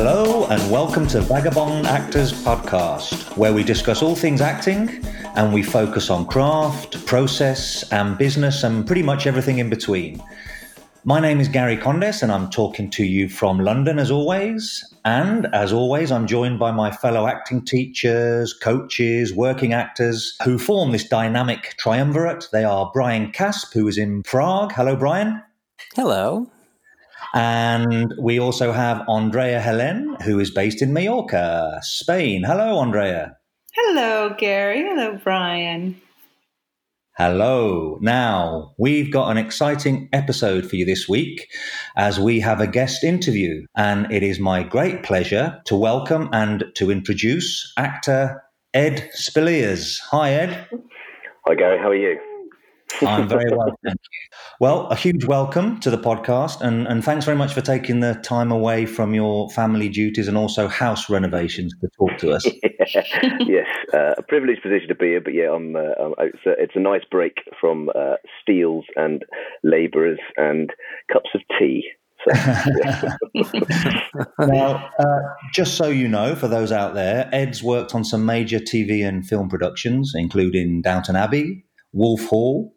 Hello, and welcome to Vagabond Actors Podcast, where we discuss all things acting and we focus on craft, process, and business, and pretty much everything in between. My name is Gary Condes, and I'm talking to you from London as always. And as always, I'm joined by my fellow acting teachers, coaches, working actors who form this dynamic triumvirate. They are Brian Casp, who is in Prague. Hello, Brian. Hello. And we also have Andrea Helen, who is based in Mallorca, Spain. Hello, Andrea. Hello, Gary. Hello, Brian. Hello. Now, we've got an exciting episode for you this week as we have a guest interview. And it is my great pleasure to welcome and to introduce actor Ed Speleers. Hi, Ed. Hi, Gary. How are you? I'm very well, thank you. Well, a huge welcome to the podcast, and, and thanks very much for taking the time away from your family duties and also house renovations to talk to us. yes, uh, a privileged position to be in, but yeah, I'm, uh, I'm, it's, a, it's, a, nice break from uh, steels and labourers and cups of tea. Now, uh, just so you know, for those out there, Ed's worked on some major TV and film productions, including Downton Abbey, Wolf Hall,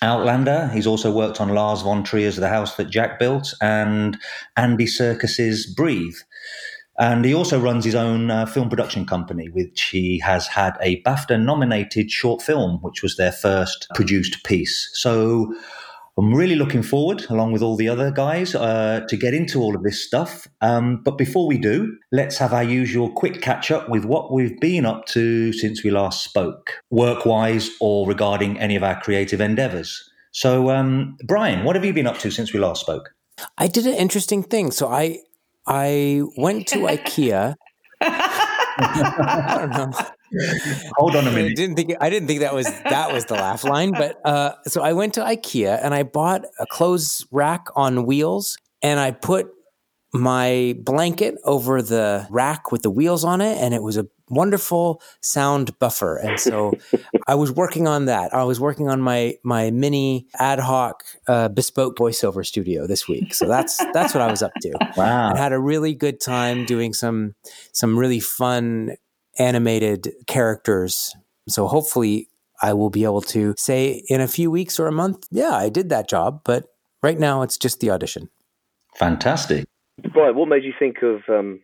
Outlander. He's also worked on Lars von Trier's The House That Jack Built and Andy Serkis's Breathe. And he also runs his own uh, film production company, which he has had a BAFTA nominated short film, which was their first produced piece. So I'm really looking forward, along with all the other guys, uh, to get into all of this stuff. Um, but before we do, let's have our usual quick catch up with what we've been up to since we last spoke, work wise or regarding any of our creative endeavors. So, um, Brian, what have you been up to since we last spoke? I did an interesting thing. So I I went to IKEA. I don't know. Hold on a minute. I didn't think I didn't think that was that was the laugh line, but uh, so I went to IKEA and I bought a clothes rack on wheels, and I put my blanket over the rack with the wheels on it, and it was a wonderful sound buffer. And so I was working on that. I was working on my my mini ad hoc uh, bespoke voiceover studio this week. So that's that's what I was up to. Wow! And had a really good time doing some some really fun animated characters. So hopefully I will be able to say in a few weeks or a month, yeah, I did that job. But right now it's just the audition. Fantastic. Brian, what made you think of um,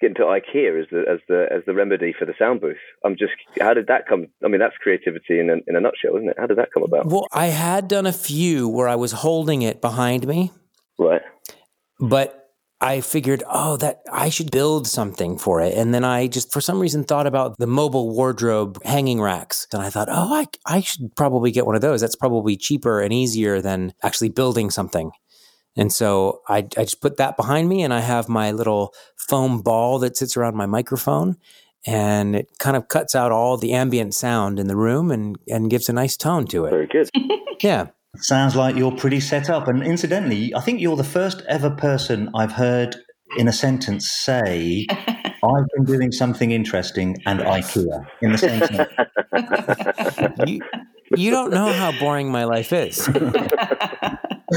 getting to IKEA as the as the as the remedy for the sound booth? I'm just how did that come? I mean, that's creativity in a, in a nutshell, isn't it? How did that come about? Well, I had done a few where I was holding it behind me, right? But I figured, oh, that I should build something for it. And then I just, for some reason, thought about the mobile wardrobe hanging racks. And I thought, oh, I, I should probably get one of those. That's probably cheaper and easier than actually building something. And so I, I just put that behind me and I have my little foam ball that sits around my microphone and it kind of cuts out all the ambient sound in the room and, and gives a nice tone to it. Very good. yeah. Sounds like you're pretty set up. And incidentally, I think you're the first ever person I've heard in a sentence say, I've been doing something interesting and IKEA in the same sentence. you, you don't know how boring my life is.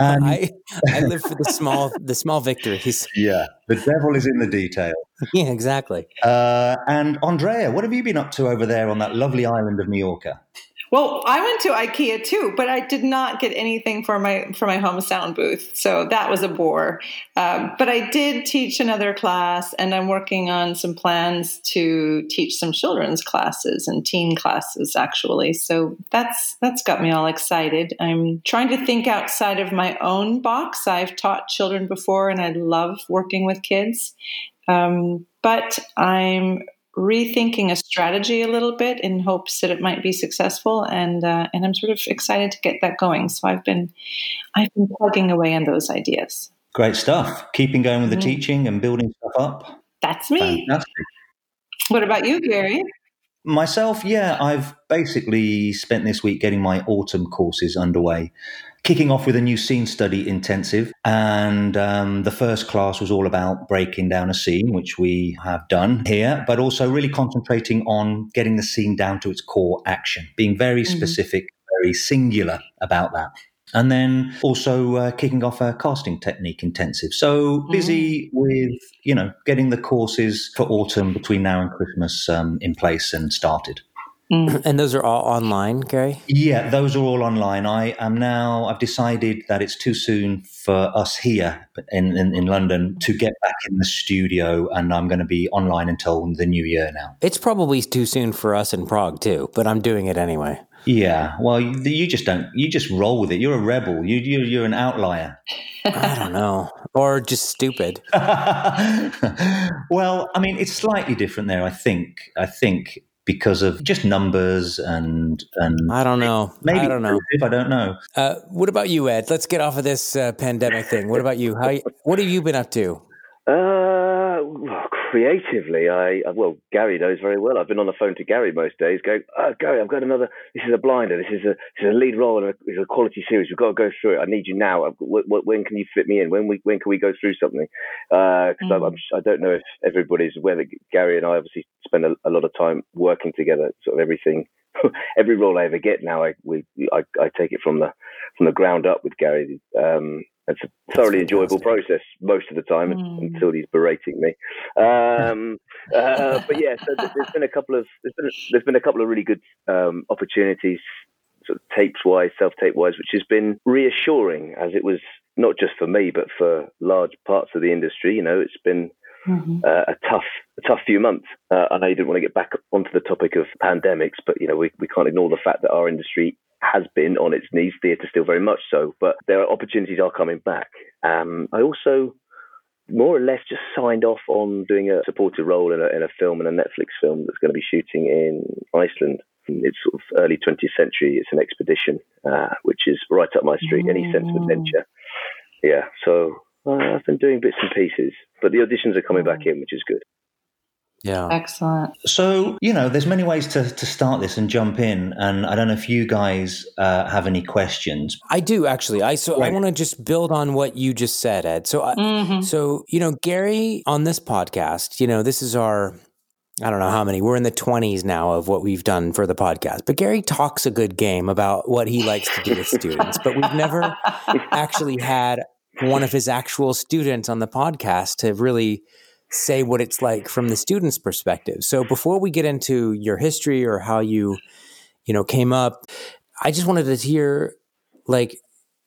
um, I, I live for the small the small victories. Yeah, the devil is in the detail. Yeah, exactly. Uh, and Andrea, what have you been up to over there on that lovely island of Mallorca? Well, I went to IKEA too, but I did not get anything for my for my home sound booth, so that was a bore. Um, but I did teach another class, and I'm working on some plans to teach some children's classes and teen classes, actually. So that's that's got me all excited. I'm trying to think outside of my own box. I've taught children before, and I love working with kids. Um, but I'm rethinking a strategy a little bit in hopes that it might be successful and uh, and I'm sort of excited to get that going. So I've been I've been plugging away on those ideas. Great stuff. Keeping going with the mm-hmm. teaching and building stuff up. That's me. Fantastic. what about you Gary? Myself yeah I've basically spent this week getting my autumn courses underway kicking off with a new scene study intensive. And um, the first class was all about breaking down a scene, which we have done here, but also really concentrating on getting the scene down to its core action, being very mm-hmm. specific, very singular about that. and then also uh, kicking off a casting technique intensive. So busy with you know getting the courses for autumn between now and Christmas um, in place and started. Mm. And those are all online, Gary? Yeah, those are all online. I am now. I've decided that it's too soon for us here in, in, in London to get back in the studio, and I'm going to be online until the new year now. It's probably too soon for us in Prague too, but I'm doing it anyway. Yeah, well, you, you just don't. You just roll with it. You're a rebel. You, you you're an outlier. I don't know. Or just stupid. well, I mean, it's slightly different there. I think. I think because of just numbers and and I don't know. maybe I don't know. if I don't know. Uh, what about you, Ed? Let's get off of this uh, pandemic thing. What about you? How? What have you been up to? Uh, well, creatively, I uh, well, Gary knows very well. I've been on the phone to Gary most days, going, "Oh, Gary, I've got another. This is a blinder. This is a this is a lead role in a, is a quality series. We've got to go through it. I need you now. What, when can you fit me in? When we when can we go through something? Because uh, I'm, I'm, I don't know if everybody's aware that Gary and I obviously spend a, a lot of time working together. Sort of everything, every role I ever get now, I we I, I take it from the from the ground up with Gary. Um, it's a thoroughly enjoyable process most of the time Mm. until he's berating me. Um, uh, but yeah, so there's been a couple of there's been, there's been a couple of really good um, opportunities, sort of tapes wise, self tape wise, which has been reassuring as it was not just for me but for large parts of the industry. You know, it's been Mhm. uh, a tough, a tough few months. Uh, I know you didn't want to get back onto the topic of pandemics, but you know we, we can't ignore the fact that our industry has been on its knees, theatre still very much so. But there are opportunities are coming back. Um, I also more or less just signed off on doing a supported role in a, in a film and a Netflix film that's going to be shooting in Iceland. It's sort of early 20th century. It's an expedition, uh, which is right up my street. Any sense of adventure? Yeah. So uh, I've been doing bits and pieces, but the auditions are coming back in, which is good. Yeah. Excellent. So you know, there's many ways to to start this and jump in, and I don't know if you guys uh, have any questions. I do actually. I so I want to just build on what you just said, Ed. So I, Mhm. so you know, Gary on this podcast, you know, this is our I don't know how many. We're in the 20s now of what we've done for the podcast. But Gary talks a good game about what he likes to do with students, but we've never actually had one of his actual students on the podcast to really say what it's like from the student's perspective. So before we get into your history or how you, you know, came up, I just wanted to hear like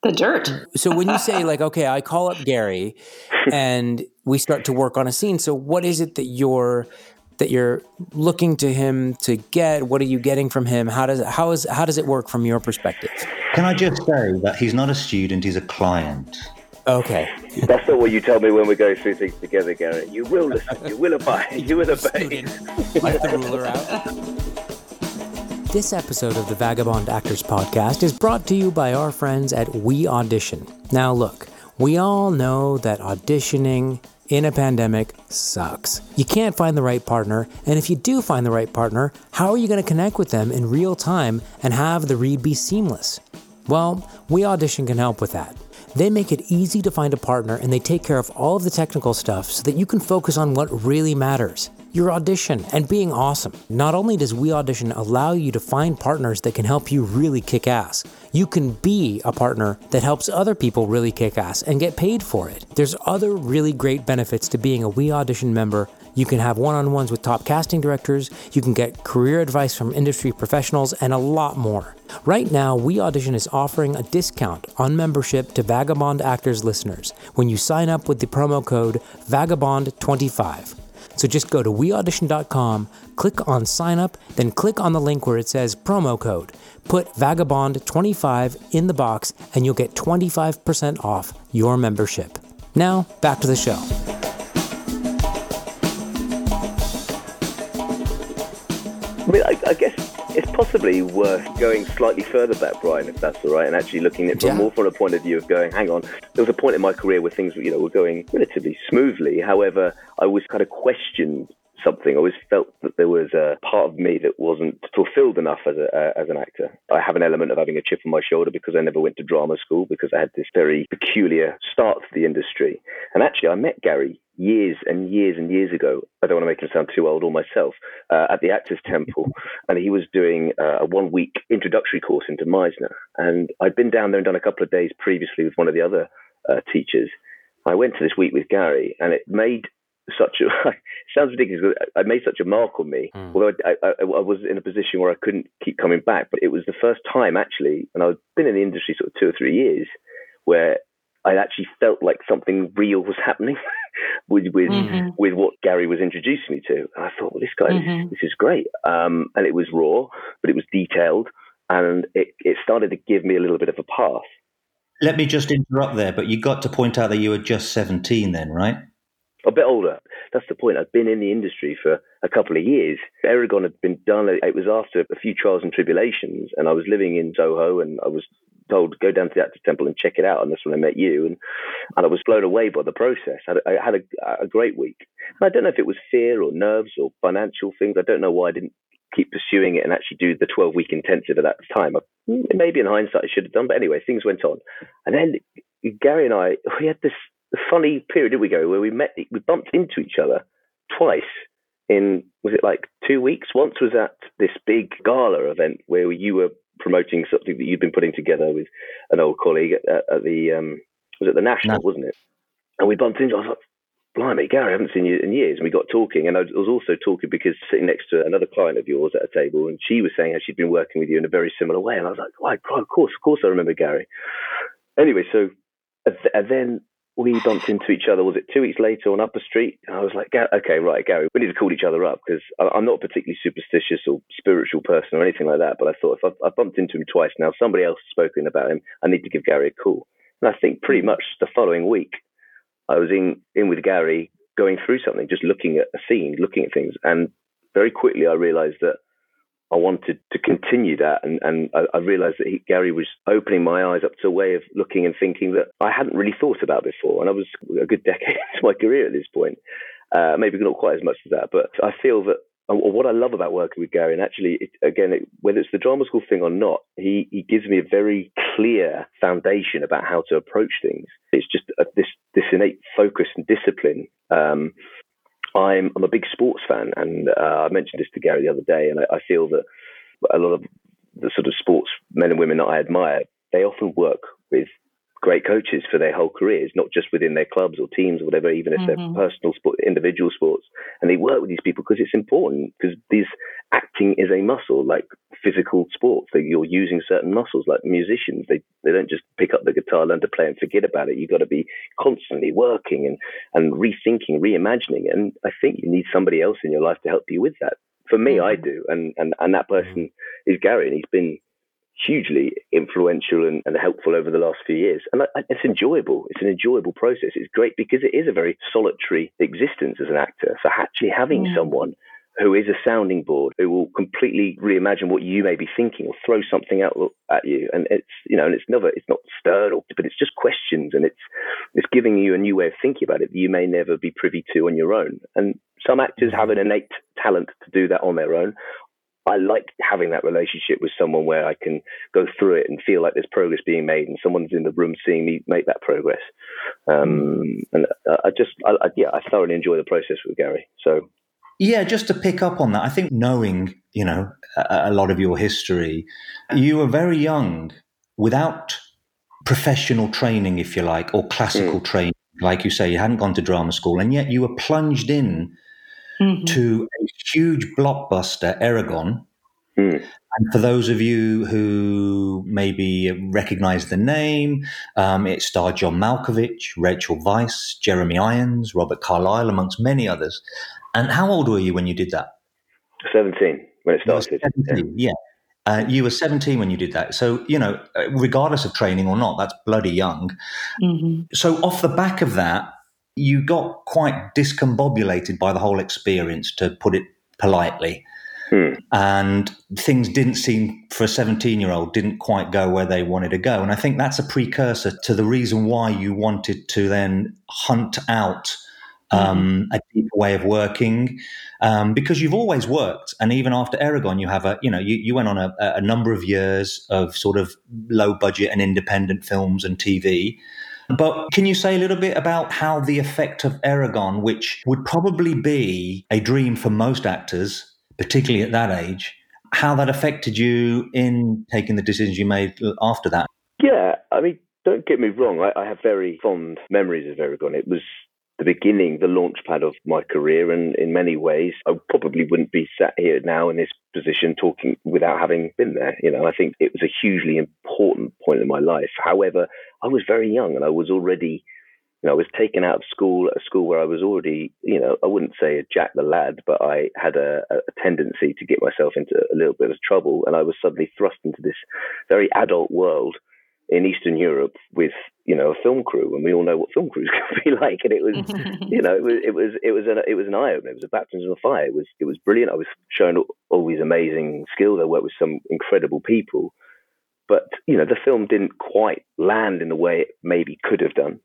The dirt. so when you say like okay, I call up Gary and we start to work on a scene. So what is it that you're that you're looking to him to get? What are you getting from him? How does how is how does it work from your perspective? Can I just say that he's not a student; he's a client. Okay. That's not what you tell me when we go through things together, Garrett. You will listen. You will obey. You will obey. Let the ruler out. This episode of the Vagabond Actors Podcast is brought to you by our friends at We Audition. Now, look, we all know that auditioning in a pandemic sucks. You can't find the right partner, and if you do find the right partner, how are you going to connect with them in real time and have the read be seamless? Well, We Audition can help with that. They make it easy to find a partner and they take care of all of the technical stuff so that you can focus on what really matters your audition and being awesome. Not only does We Audition allow you to find partners that can help you really kick ass, you can be a partner that helps other people really kick ass and get paid for it. There's other really great benefits to being a We Audition member. You can have one on ones with top casting directors, you can get career advice from industry professionals, and a lot more. Right now, We Audition is offering a discount on membership to Vagabond Actors listeners when you sign up with the promo code VAGABOND25. So just go to weaudition.com, click on sign up, then click on the link where it says promo code. Put Vagabond25 in the box, and you'll get 25% off your membership. Now, back to the show. I mean, I, I guess it's possibly worth going slightly further back, Brian, if that's all right, and actually looking at it from Yeah. more from a point of view of going, hang on, there was a point in my career where things, you know, were going relatively smoothly. However, I was kind of questioned something. I always felt that there was a part of me that wasn't fulfilled enough as a uh, as an actor. I have an element of having a chip on my shoulder because I never went to drama school because I had this very peculiar start to the industry. And actually, I met Gary years and years and years ago. I don't want to make him sound too old or myself uh, at the Actors Temple, and he was doing uh, a one week introductory course into Meisner. And I'd been down there and done a couple of days previously with one of the other uh, teachers. I went to this week with Gary, and it made such a sounds ridiculous. I made such a mark on me. Mm. Although I, I, I, was in a position where I couldn't keep coming back, but it was the first time actually, and I've been in the industry sort of two or three years, where I actually felt like something real was happening with with mm-hmm. with what Gary was introducing me to. And I thought, well, this guy, mm-hmm. this is great. Um, and it was raw, but it was detailed, and it it started to give me a little bit of a path. Let me just interrupt there, but you got to point out that you were just seventeen then, right? A bit older. That's the point. I've been in the industry for a couple of years. Eragon had been done. It was after a few trials and tribulations, and I was living in Soho, and I was told go down to the Actors Temple and check it out. And that's when I met you, and and I was blown away by the process. I, I had a, a great week. And I don't know if it was fear or nerves or financial things. I don't know why I didn't keep pursuing it and actually do the 12 week intensive at that time. Maybe in hindsight I should have done, but anyway, things went on. And then Gary and I, we had this funny period, did we go, where we met, we bumped into each other twice in, was it like two weeks? Once was at this big gala event where you were promoting something that you'd been putting together with an old colleague at, at the, um, was it the National, no. wasn't it? And we bumped into, I was like, blimey, Gary, I haven't seen you in years. And we got talking. And I was also talking because sitting next to another client of yours at a table, and she was saying how she'd been working with you in a very similar way. And I was like, oh, of course, of course I remember Gary. Anyway, so and then we bumped into each other. Was it two weeks later on Upper Street? And I was like, okay, right, Gary, we need to call each other up because I'm not a particularly superstitious or spiritual person or anything like that. But I thought if I've bumped into him twice now, somebody else has spoken about him. I need to give Gary a call. And I think pretty mm-hmm. much the following week, I was in in with Gary going through something, just looking at a scene, looking at things, and very quickly I realised that I wanted to continue that, and, and I, I realised that he, Gary was opening my eyes up to a way of looking and thinking that I hadn't really thought about before. And I was a good decade into my career at this point, uh, maybe not quite as much as that, but I feel that what I love about working with Gary, and actually, it, again, it, whether it's the drama school thing or not, he, he gives me a very clear foundation about how to approach things. It's just a, this this innate focus and discipline um, I'm I'm a big sports fan, and uh, I mentioned this to Gary the other day, and I, I feel that a lot of the sort of sports men and women that I admire, they often work with great coaches for their whole careers, not just within their clubs or teams or whatever, even if mm-hmm. they're personal sport, individual sports. And they work with these people because it's important because these acting is a muscle, like physical sports. That you're using certain muscles, like musicians. They they don't just pick up the guitar, learn to play, and forget about it. You've got to be constantly working and and rethinking, reimagining. And I think you need somebody else in your life to help you with that. For me, I mm-hmm. do, and and and that person mm-hmm. is Gary, and he's been hugely influential and, and, helpful over the last few years. And I, it's enjoyable. It's an enjoyable process. It's great because it is a very solitary existence as an actor. So actually having mm. someone who is a sounding board who will completely reimagine what you may be thinking or throw something out at you and it's you know and it's never it's not stern or but it's just questions and it's it's giving you a new way of thinking about it that you may never be privy to on your own and some actors have an innate talent to do that on their own I like having that relationship with someone where I can go through it and feel like there's progress being made, and someone's in the room seeing me make that progress. Um, and I just, I, I, yeah, I thoroughly enjoy the process with Gary. So, yeah, just to pick up on that, I think knowing, you know, a, a lot of your history, you were very young, without professional training, if you like, or classical mm. training. Like you say, you hadn't gone to drama school, and yet you were plunged in mm-hmm. to a huge blockbuster, Eragon. Mm. And for those of you who maybe recognize the name, um, it starred John Malkovich, Rachel Weisz, Jeremy Irons, Robert Carlyle, amongst many others. And how old were you when you did that? 17 when it started. 17, yeah. yeah. Uh, you were 17 when you did that. So, you know, regardless of training or not, that's bloody young. Mm-hmm. So, off the back of that, you got quite discombobulated by the whole experience, to put it politely. Hmm. And things didn't seem, for a 17 year old, didn't quite go where they wanted to go. And I think that's a precursor to the reason why you wanted to then hunt out um, a deeper way of working, um, because you've always worked, and even after Eragon you have a you know you, you went on a, a number of years of sort of low budget and independent films and TV. But can you say a little bit about how the effect of Eragon, which would probably be a dream for most actors, particularly at that age, how that affected you in taking the decisions you made after that? Yeah, I mean, don't get me wrong, I, I have very fond memories of Eragon. It was the beginning, the launch pad of my career. And in many ways, I probably wouldn't be sat here now in this position talking without having been there. You know, I think it was a hugely important point in my life. However, I was very young and I was already, you know, I was taken out of school at a school where I was already, you know, I wouldn't say a jack the lad, but I had a, a tendency to get myself into a little bit of trouble. And I was suddenly thrust into this very adult world in Eastern Europe with you know a film crew, and we all know what film crews can be like. And it was you know it was it was it was an it was an eye opener. It was a baptism of fire. It was it was brilliant. I was shown all these amazing skills. I worked with some incredible people, but you know the film didn't quite land in the way it maybe could have done,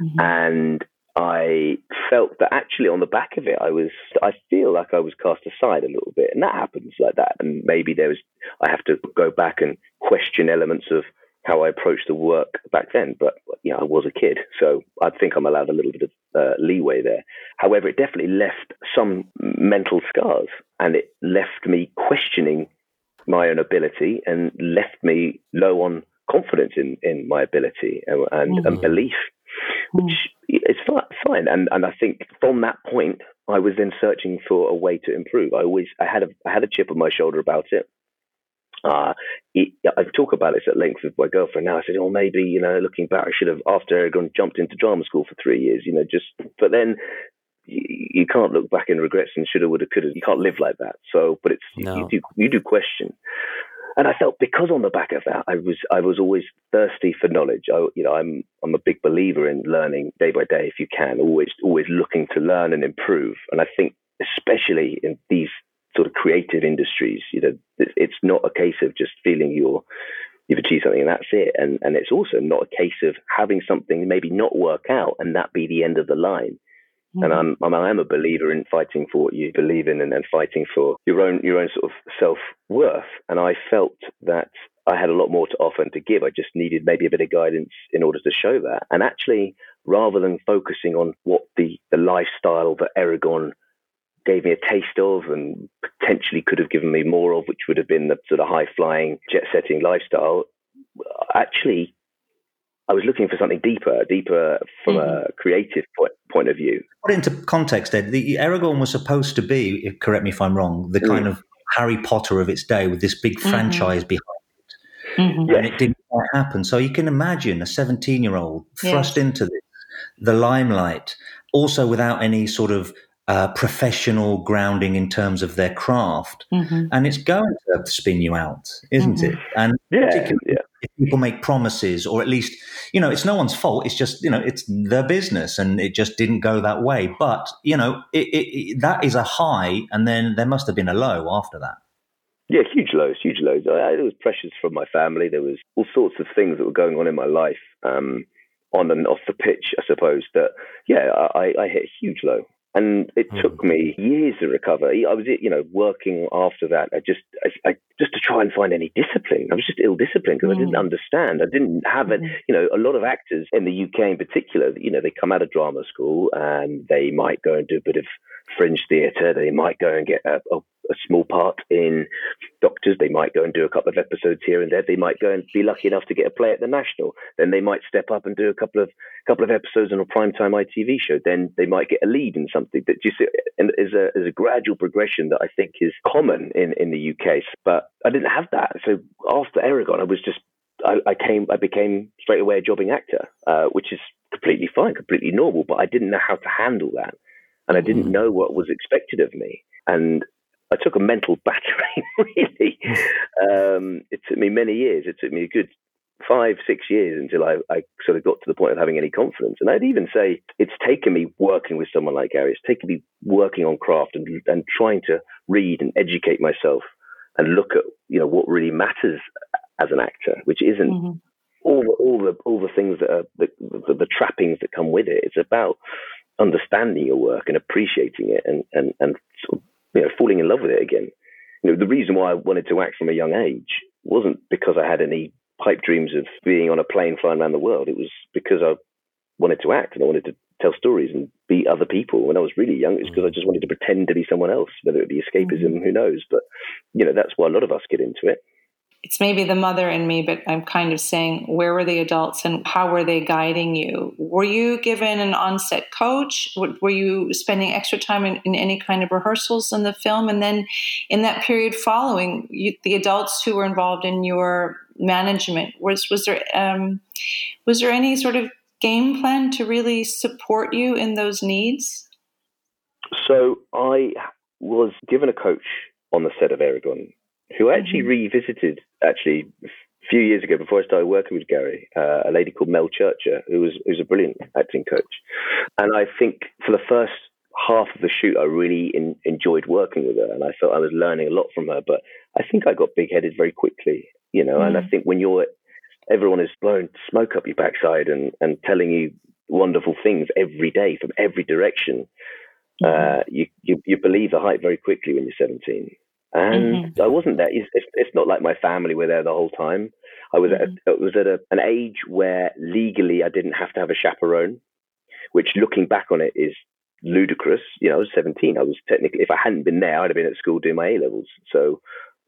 mm-hmm. and. I felt that actually on the back of it, I was, I feel like I was cast aside a little bit. And that happens like that. And maybe there was, I have to go back and question elements of how I approached the work back then. But you know, I was a kid, so I think I'm allowed a little bit of uh, leeway there. However, it definitely left some mental scars, and it left me questioning my own ability and left me low on confidence in, in my ability and, and, mm-hmm. and belief, which is fine. And and I think from that point, I was then searching for a way to improve. I always I had a I had a chip on my shoulder about it. Uh, it, I talk about this at length with my girlfriend now. I said, "Oh, maybe you know, looking back, I should have after Eragon jumped into drama school for three years. You know, just but then." You, you can't look back in regrets and shoulda, woulda, coulda. You can't live like that. So, but it's no. you do you do question, and I felt because on the back of that, I was I was always thirsty for knowledge. I, you know, I'm I'm a big believer in learning day by day if you can. Always always looking to learn and improve. And I think especially in these sort of creative industries. You know, it's not a case of just feeling you're you've achieved something and that's it. And and it's also not a case of having something maybe not work out and that be the end of the line. Mm-hmm. And I'm, I'm I'm a believer in fighting for what you believe in and then fighting for your own your own sort of self worth. And I felt that I had a lot more to offer and to give. I just needed maybe a bit of guidance in order to show that. And actually, rather than focusing on what the the lifestyle that Eragon gave me a taste of and potentially could have given me more of, which would have been the sort of high flying, jet setting lifestyle. Actually, I was looking for something deeper, deeper from mm-hmm. a creative point, point of view. Put into context, Ed, the Eragon was supposed to be, correct me if I'm wrong, the mm. kind of Harry Potter of its day with this big mm-hmm. franchise behind it. Mm-hmm. And it didn't quite happen. So you can imagine a 17 year old thrust yes. into this, the limelight, also without any sort of uh, professional grounding in terms of their craft, mm-hmm. and it's going to spin you out, isn't mm-hmm. it? And yeah, yeah. if people make promises, or at least you know, it's no one's fault. It's just you know, it's their business, and it just didn't go that way. But you know, it, it, it, that is a high, and then there must have been a low after that. Yeah, huge lows, huge lows. I, there was pressures from my family. There was all sorts of things that were going on in my life. Um, on and off the pitch, I suppose that yeah, I, I hit a huge low, and it mm. took me years to recover. I was, you know, working after that. I just, I, I just to try and find any discipline. I was just ill disciplined because mm. I didn't mm. understand. I didn't have it. Mm. You know, a lot of actors in the UK, in particular, you know, they come out of drama school and they might go and do a bit of fringe theatre. They might go and get a, a, a, small part in Doctors. They might go and do a couple of episodes here and there. They might go and be lucky enough to get a play at the National. Then they might step up and do a couple of couple of episodes on a primetime ITV show. Then they might get a lead in something that just is a is a gradual progression that I think is common in in the UK. But I didn't have that. So after Eragon, I was just I, I, came, I became straight away a jobbing actor, uh, which is completely fine, completely normal. But I didn't know how to handle that and I didn't mm. know what was expected of me. And I took a mental battering, really. Um, it took me many years. It took me a good five, six years until I, I, sort of got to the point of having any confidence. And I'd even say it's taken me working with someone like Gary. It's taken me working on craft and, and trying to read and educate myself and look at you know what really matters as an actor, which isn't mm-hmm. all the all the all the things that are the, the, the trappings that come with it. It's about understanding your work and appreciating it and, and, and sort of, you know, falling in love with it again. You know, the reason why I wanted to act from a young age wasn't because I had any pipe dreams of being on a plane flying around the world. It was because I wanted to act and I wanted to tell stories and be other people. When I was really young, it was because I just wanted to pretend to be someone else, whether it be escapism, mm-hmm. who knows. But, you know, that's why a lot of us get into it it's maybe the mother in me, but I'm kind of saying, where were the adults and how were they guiding you? Were you given an on-set coach? Were you spending extra time in, in any kind of rehearsals in the film? And then in that period following, you, the adults who were involved in your management, was was there um, was there any sort of game plan to really support you in those needs? So I was given a coach on the set of Eragon who I actually mm-hmm. revisited actually a few years ago before I started working with Gary, uh, a lady called Mel Churcher, who was who's a brilliant acting coach. And I think for the first half of the shoot, I really in, enjoyed working with her, and I felt I was learning a lot from her. But I think I got big headed very quickly, you know. Mm. And I mm. think when you're everyone is blowing smoke up your backside and and telling you wonderful things every day from every direction. Mm-hmm. Uh, you, you you believe the hype very quickly when you're 17. And mm-hmm. I wasn't there. It's, it's, not like my family were there the whole time. I was mm-hmm. at, was at a, an age where legally I didn't have to have a chaperone, which looking back on it is ludicrous. You know, I was 17. I was technically, if I hadn't been there, I'd have been at school doing my A levels. So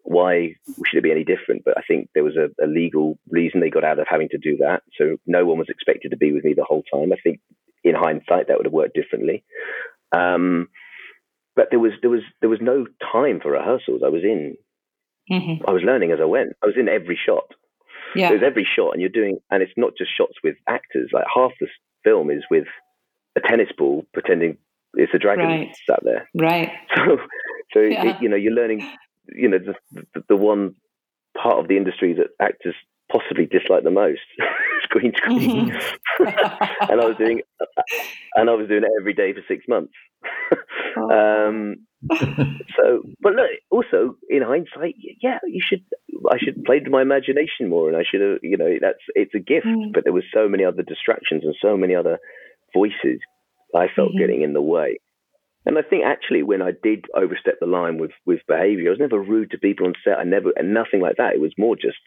why should it be any different? But I think there was a, a, legal reason they got out of having to do that. So no one was expected to be with me the whole time. I think in hindsight that would have worked differently. Um, but there was there was there was no time for rehearsals. I was in. Mm-hmm. I was learning as I went. I was in every shot. Yeah. There's every shot, and you're doing, and it's not just shots with actors. Like half the film is with a tennis ball pretending it's a dragon right. sat there. Right. So, so yeah. it, you know, you're learning. You know, the, the, the one part of the industry that actors possibly dislike the most green screen mm-hmm. and i was doing and i was doing it every day for six months oh. um, so but look also in hindsight yeah you should i should have played with my imagination more and i should have you know that's it's a gift mm. but there was so many other distractions and so many other voices i felt mm-hmm. getting in the way and I think actually when I did overstep the line with, with behavior, I was never rude to people on set. I never, and nothing like that. It was more just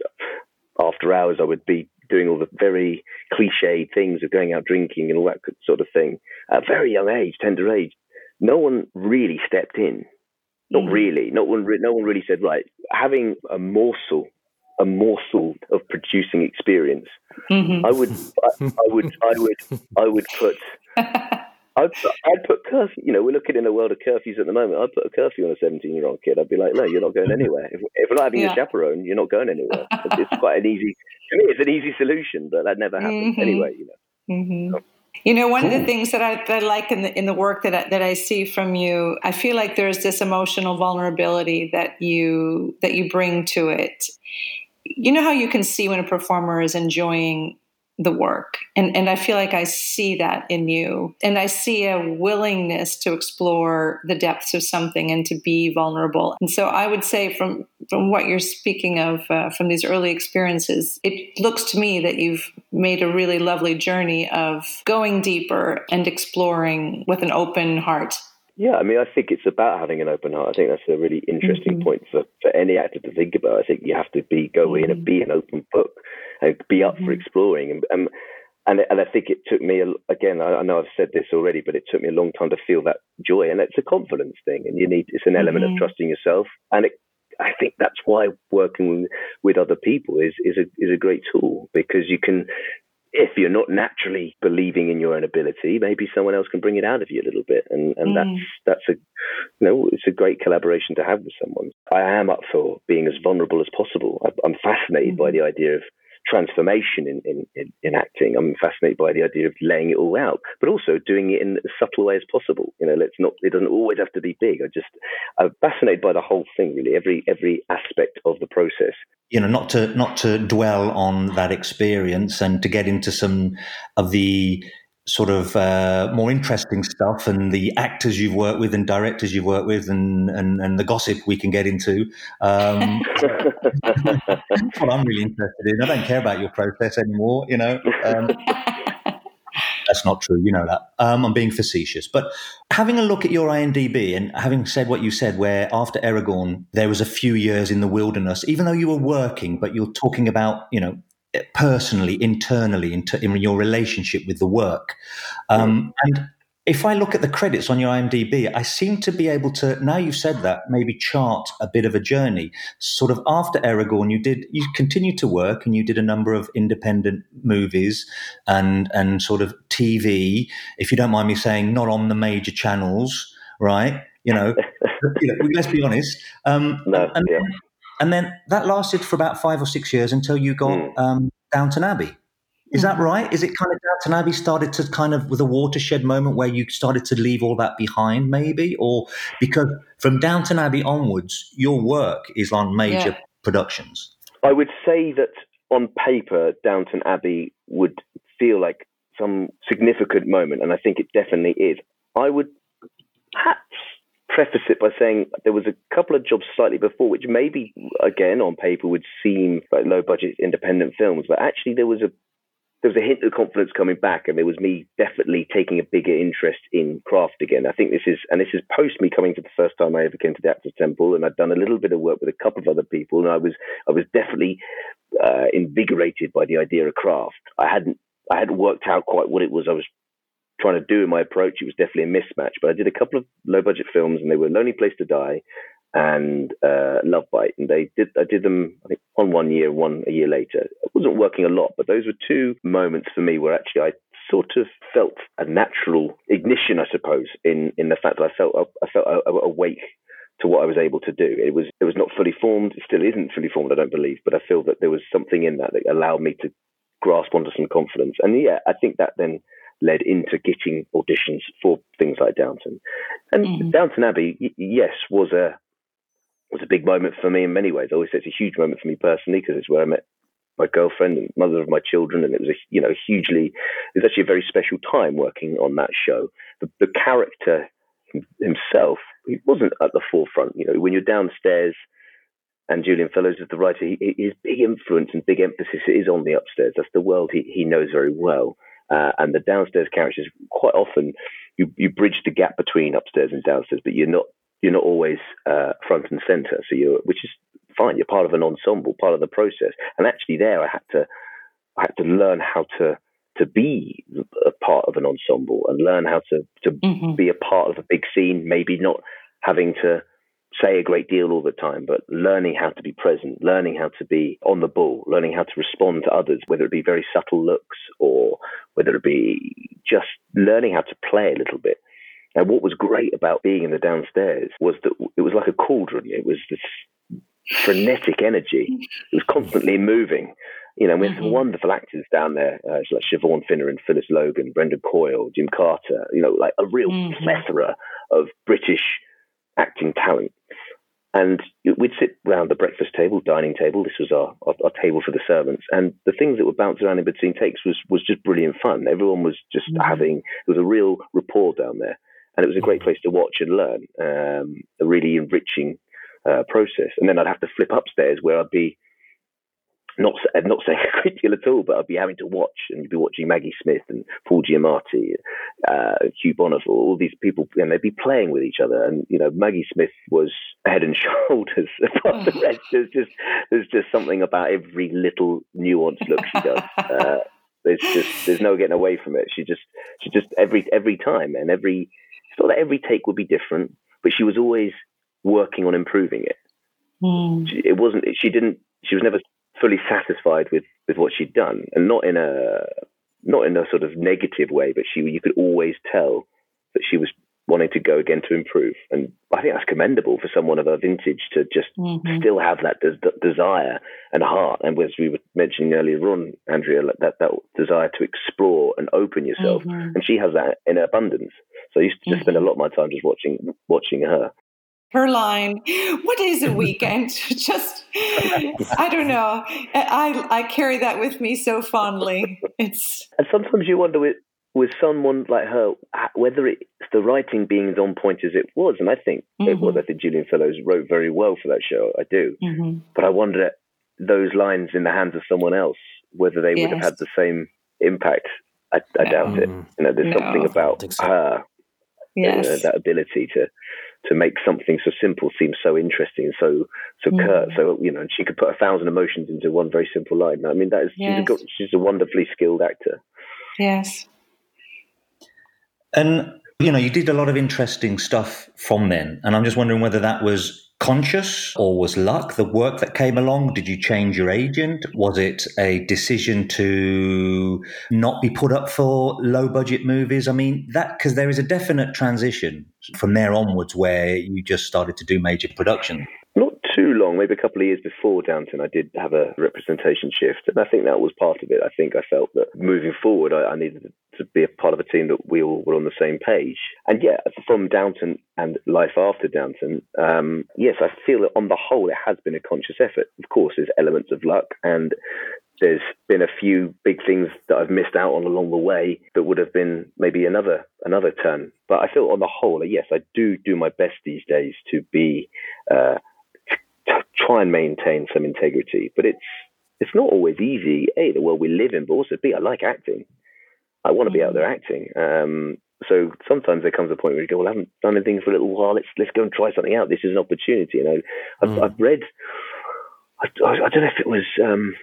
after hours, I would be doing all the very cliche things of going out drinking and all that sort of thing at a very young age, tender age. No one really stepped in. Not mm. really. Not one. No one really said, right, having a morsel, a morsel of producing experience. Mm-hmm. I would, I, I would, I would, I would put I'd, I'd put curfew. You know, we're looking in a world of curfews at the moment. I'd put a curfew on a 17 year old kid. I'd be like, no, you're not going anywhere. If, if we're not having yeah. a chaperone, you're not going anywhere. it's quite an easy, to me, it's an easy solution, but that never happens mm-hmm. anyway, you know. Mm-hmm. So. You know, one of the things that I, that I like in the in the work that I, that I see from you, I feel like there's this emotional vulnerability that you that you bring to it. You know how you can see when a performer is enjoying the work. And, and I feel like I see that in you. And I see a willingness to explore the depths of something and to be vulnerable. And so I would say, from, from what you're speaking of, uh, from these early experiences, it looks to me that you've made a really lovely journey of going deeper and exploring with an open heart. Yeah, I mean, I think it's about having an open heart. I think that's a really interesting mm-hmm. point for, for any actor to think about. I think you have to be go mm-hmm. in and be an open book be up mm-hmm. for exploring. And, and and and I think it took me again. I, know I've said this already, but it took me a long time to feel that joy, and it's a confidence thing, and you need it's an element mm-hmm. of trusting yourself, and it, I think that's why working with other people is is a is a great tool because you can if you're not naturally believing in your own ability, maybe someone else can bring it out of you a little bit, and and mm. that's that's a you know it's a great collaboration to have with someone. I am up for being as vulnerable as possible. I, am fascinated mm. by the idea of transformation in, in, in, in, acting. I'm fascinated by the idea of laying it all out, but also doing it in as subtle way as possible. You know, let's not. It doesn't always have to be big. I just I'm fascinated by the whole thing, really, every every aspect of the process. You know, not to not to dwell on that experience and to get into some of the sort of uh, more interesting stuff and the actors you've worked with and directors you've worked with and, and, and the gossip we can get into. Um, that's what I'm really interested in. I don't care about your process anymore, you know. Um, that's not true. You know that. Um, I'm being facetious. But having a look at your IMDb and having said what you said, where after Eragon, there was a few years in the wilderness, even though you were working, but you're talking about, you know, personally, internally, in, in your relationship with the work. Um, and if I look at the credits on your IMDb, I seem to be able to, now you've said that, maybe chart a bit of a journey. Sort of after Eragon, you did, you continued to work and you did a number of independent movies and, and sort of TV, if you don't mind me saying, not on the major channels, right? You know, you know let's be honest. Um, no, and, yeah. And, then that lasted for about five or six years until you got mm. um, Downton Abbey. Is that mm-hmm. right? Is it kind of Downton Abbey started to kind of with a watershed moment where you started to leave all that behind, maybe, or because from Downton Abbey onwards, your work is on major yeah. productions. I would say that on paper, Downton Abbey would feel like some significant moment, and I think it definitely is. I would perhaps preface it by saying there was a couple of jobs slightly before, which maybe again on paper would seem like low budget independent films, but actually there was a there was a hint of confidence coming back, and there was me definitely taking a bigger interest in craft again. I think this is, and this is post me coming for the first time I ever came to the Actors Temple, and I'd done a little bit of work with a couple of other people, and I was, I was definitely uh, invigorated by the idea of craft. I hadn't, I hadn't worked out quite what it was I was trying to do in my approach. It was definitely a mismatch, but I did a couple of low budget films, and they were Lonely Place to Die and uh, Love Bite, and they did. I did them. I think one one year, one a year later. It wasn't working a lot, but those were two moments for me where actually I sort of felt a natural ignition, I suppose, in in the fact that I felt I felt awake to what I was able to do. It was it was not fully formed. It still isn't fully formed, I don't believe, but I feel that there was something in that that allowed me to grasp onto some confidence. And yeah, I think that then led into getting auditions for things like Downton. And mm. Downton Abbey, yes, was a was a big moment for me in many ways. I always say it's a huge moment for me personally because it's where I met my girlfriend and mother of my children, and it was a you know hugely. It was actually a very special time working on that show. The, the character himself, he wasn't at the forefront. You know, when you're downstairs and Julian Fellowes is the writer, he, his big influence and big emphasis is on the upstairs. That's the world he, he knows very well. Uh, and the downstairs characters, quite often, you, you bridge the gap between upstairs and downstairs, but you're not you're not always uh, front and center. So you, which is fine. You're part of an ensemble, part of the process. And actually, there I had to, I had to learn how to to be a part of an ensemble and learn how to to mm-hmm. be a part of a big scene. Maybe not having to say a great deal all the time, but learning how to be present, learning how to be on the ball, learning how to respond to others, whether it be very subtle looks or whether it be just learning how to play a little bit. And what was great about being in the downstairs was that it was like a cauldron. It was this frenetic energy. It was constantly moving. You know, we had some mm-hmm. wonderful actors down there, uh, like Siobhan Finneran and Phyllis Logan, Brendan Coyle, Jim Carter. You know, like a real mm-hmm. plethora of British acting talent. And we'd sit round the breakfast table, dining table. This was our, our, our, table for the servants. And the things that would bounce around in between takes was, was just brilliant fun. Everyone was just mm-hmm. having, there was a real rapport down there and it was a great place to watch and learn. Um, a really enriching uh, process. And then I'd have to flip upstairs where I'd be not not saying a great deal at all, but I'd be having to watch, and you'd be watching Maggie Smith and Paul Giamatti, uh, Hugh Bonneville, all these people, and they'd be playing with each other. And you know, Maggie Smith was head and shoulders above the rest. There's just there's just something about every little nuanced look she does. Uh, there's just there's no getting away from it. She just she just every every time and every it's not that every take would be different, but she was always working on improving it. Mm. She, it wasn't. She didn't. She was never fully satisfied with with what she'd done, and not in a not in a sort of negative way, but she you could always tell that she was wanting to go again to improve. And I think that's commendable for someone of her vintage to just mm-hmm. still have that des- desire and heart. And as we were mentioning earlier on, Andrea, that, that desire to explore and open yourself. Mm-hmm. And she has that in abundance. So I used to just spend a mm-hmm. lot of my time just watching watching her her line what is a weekend just i don't know i i carry that with me so fondly it's and sometimes you wonder with with someone like her, whether it's the writing being as on point as it was, and I think mm-hmm. it was. I think Julian Fellowes wrote very well for that show. I do, mm-hmm. but I wonder those lines in the hands of someone else, whether they yes. would have had the same impact I, I doubt it. You know, there's No. something about so. her, you know, Yes. that ability to to make something so simple seem so interesting, so so Mm. curt. So you know, and she could put a thousand emotions into one very simple line. I mean, that is she's, a, Yes. she's a wonderfully skilled actor. Yes. And you know, you did a lot of interesting stuff from then, and I'm just wondering whether that was conscious or was luck the work that came along? Did you change your agent? Was it a decision to not be put up for low budget movies? I mean that because there is a definite transition from there onwards where you just started to do major production too long, maybe a couple of years before Downton, I did have a representation shift, and I think that was part of it. I think I felt that moving forward, I, I needed to be a part of a team that we all were on the same page. And yeah, from Downton and life after Downton, um, yes, I feel that on the whole, it has been a conscious effort. Of course, there's elements of luck and there's been a few big things that I've missed out on along the way that would have been maybe another another turn. But I feel on the whole, yes, I do do my best these days to be uh, try and maintain some integrity. But it's it's not always easy. A, the world we live in, but also B, I like acting. I want to be out there acting. Um, so sometimes there comes a point where you go, well, I haven't done anything for a little while. Let's let's go and try something out. This is an opportunity. You know, I've, Mm. I've read. I, I don't know if it was. Um,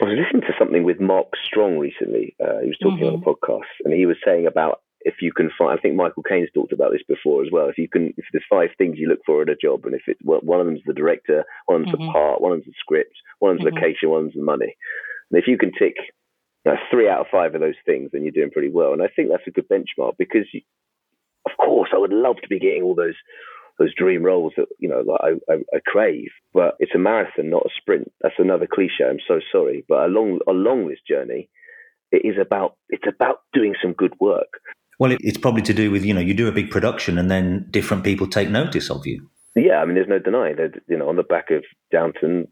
I was listening to something with Mark Strong recently. Uh, he was talking on a podcast, and he was saying about if you can find. I think Michael Caine's talked about this before as well. If you can, if there's five things you look for in a job, and if it well, one of them's the director, one of them's Mhm. the part, one of them's the script, one of them's Mhm. location, one of them's the money. And if you can tick you know, three out of five of those things, then you're doing pretty well. And I think that's a good benchmark because, you, of course, I would love to be getting all those those dream roles that you know that I, I, I crave. But it's a marathon, not a sprint. That's another cliche. I'm so sorry, but along along this journey, it is about it's about doing some good work. Well it, it's probably to do with you know you do a big production and then different people take notice of you Yeah, I mean, there's no denying that, you know, on the back of Downton,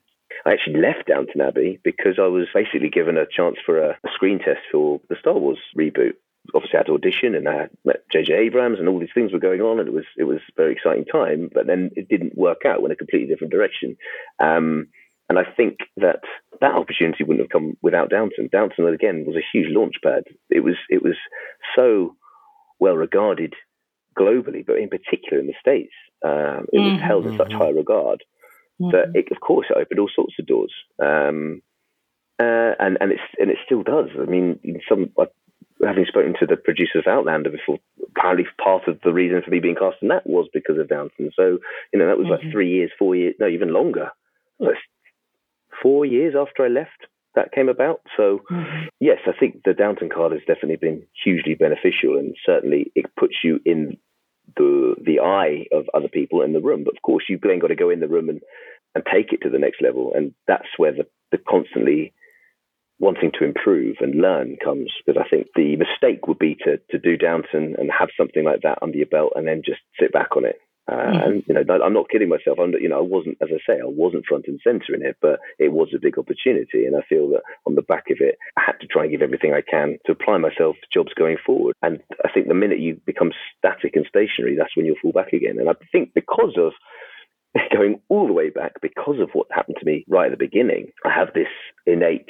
I actually left Downton Abbey because I was basically given a chance for a, screen test for the Star Wars reboot. Obviously, I had to audition and I met J.J. Abrams and all these things were going on, and it was it was a very exciting time. But then it didn't work out. Went a completely different direction. Um, and I think that that opportunity wouldn't have come without Downton. Downton again was a huge launch pad. It was it was so well regarded globally, but in particular in the states, um, it was Mhm. held in such high regard that it, of course it opened all sorts of doors. Um, uh, and and it's and it still does. I mean, in some I, having spoken to the producers of Outlander before, apparently part of the reason for me being cast in that was because of Downton. So you know that was like Mhm. three years, four years, no, even longer. Like four years after I left, that came about. So Mhm. yes, I think the Downton card has definitely been hugely beneficial, and certainly it puts you in the the eye of other people in the room. But of course, you've then got to go in the room and and take it to the next level, and that's where the the constantly wanting to improve and learn comes. Because I think the mistake would be to to do Downton and have something like that under your belt, and then just sit back on it. Uh. And you know, I'm not kidding myself. I'm, you know, I wasn't, as I say, I wasn't front and center in it, but it was a big opportunity, and I feel that on the back of it, I had to try and give everything I can to apply myself to jobs going forward. And I think the minute you become static and stationary, that's when you'll fall back again. And I think because of going all the way back, because of what happened to me right at the beginning, I have this innate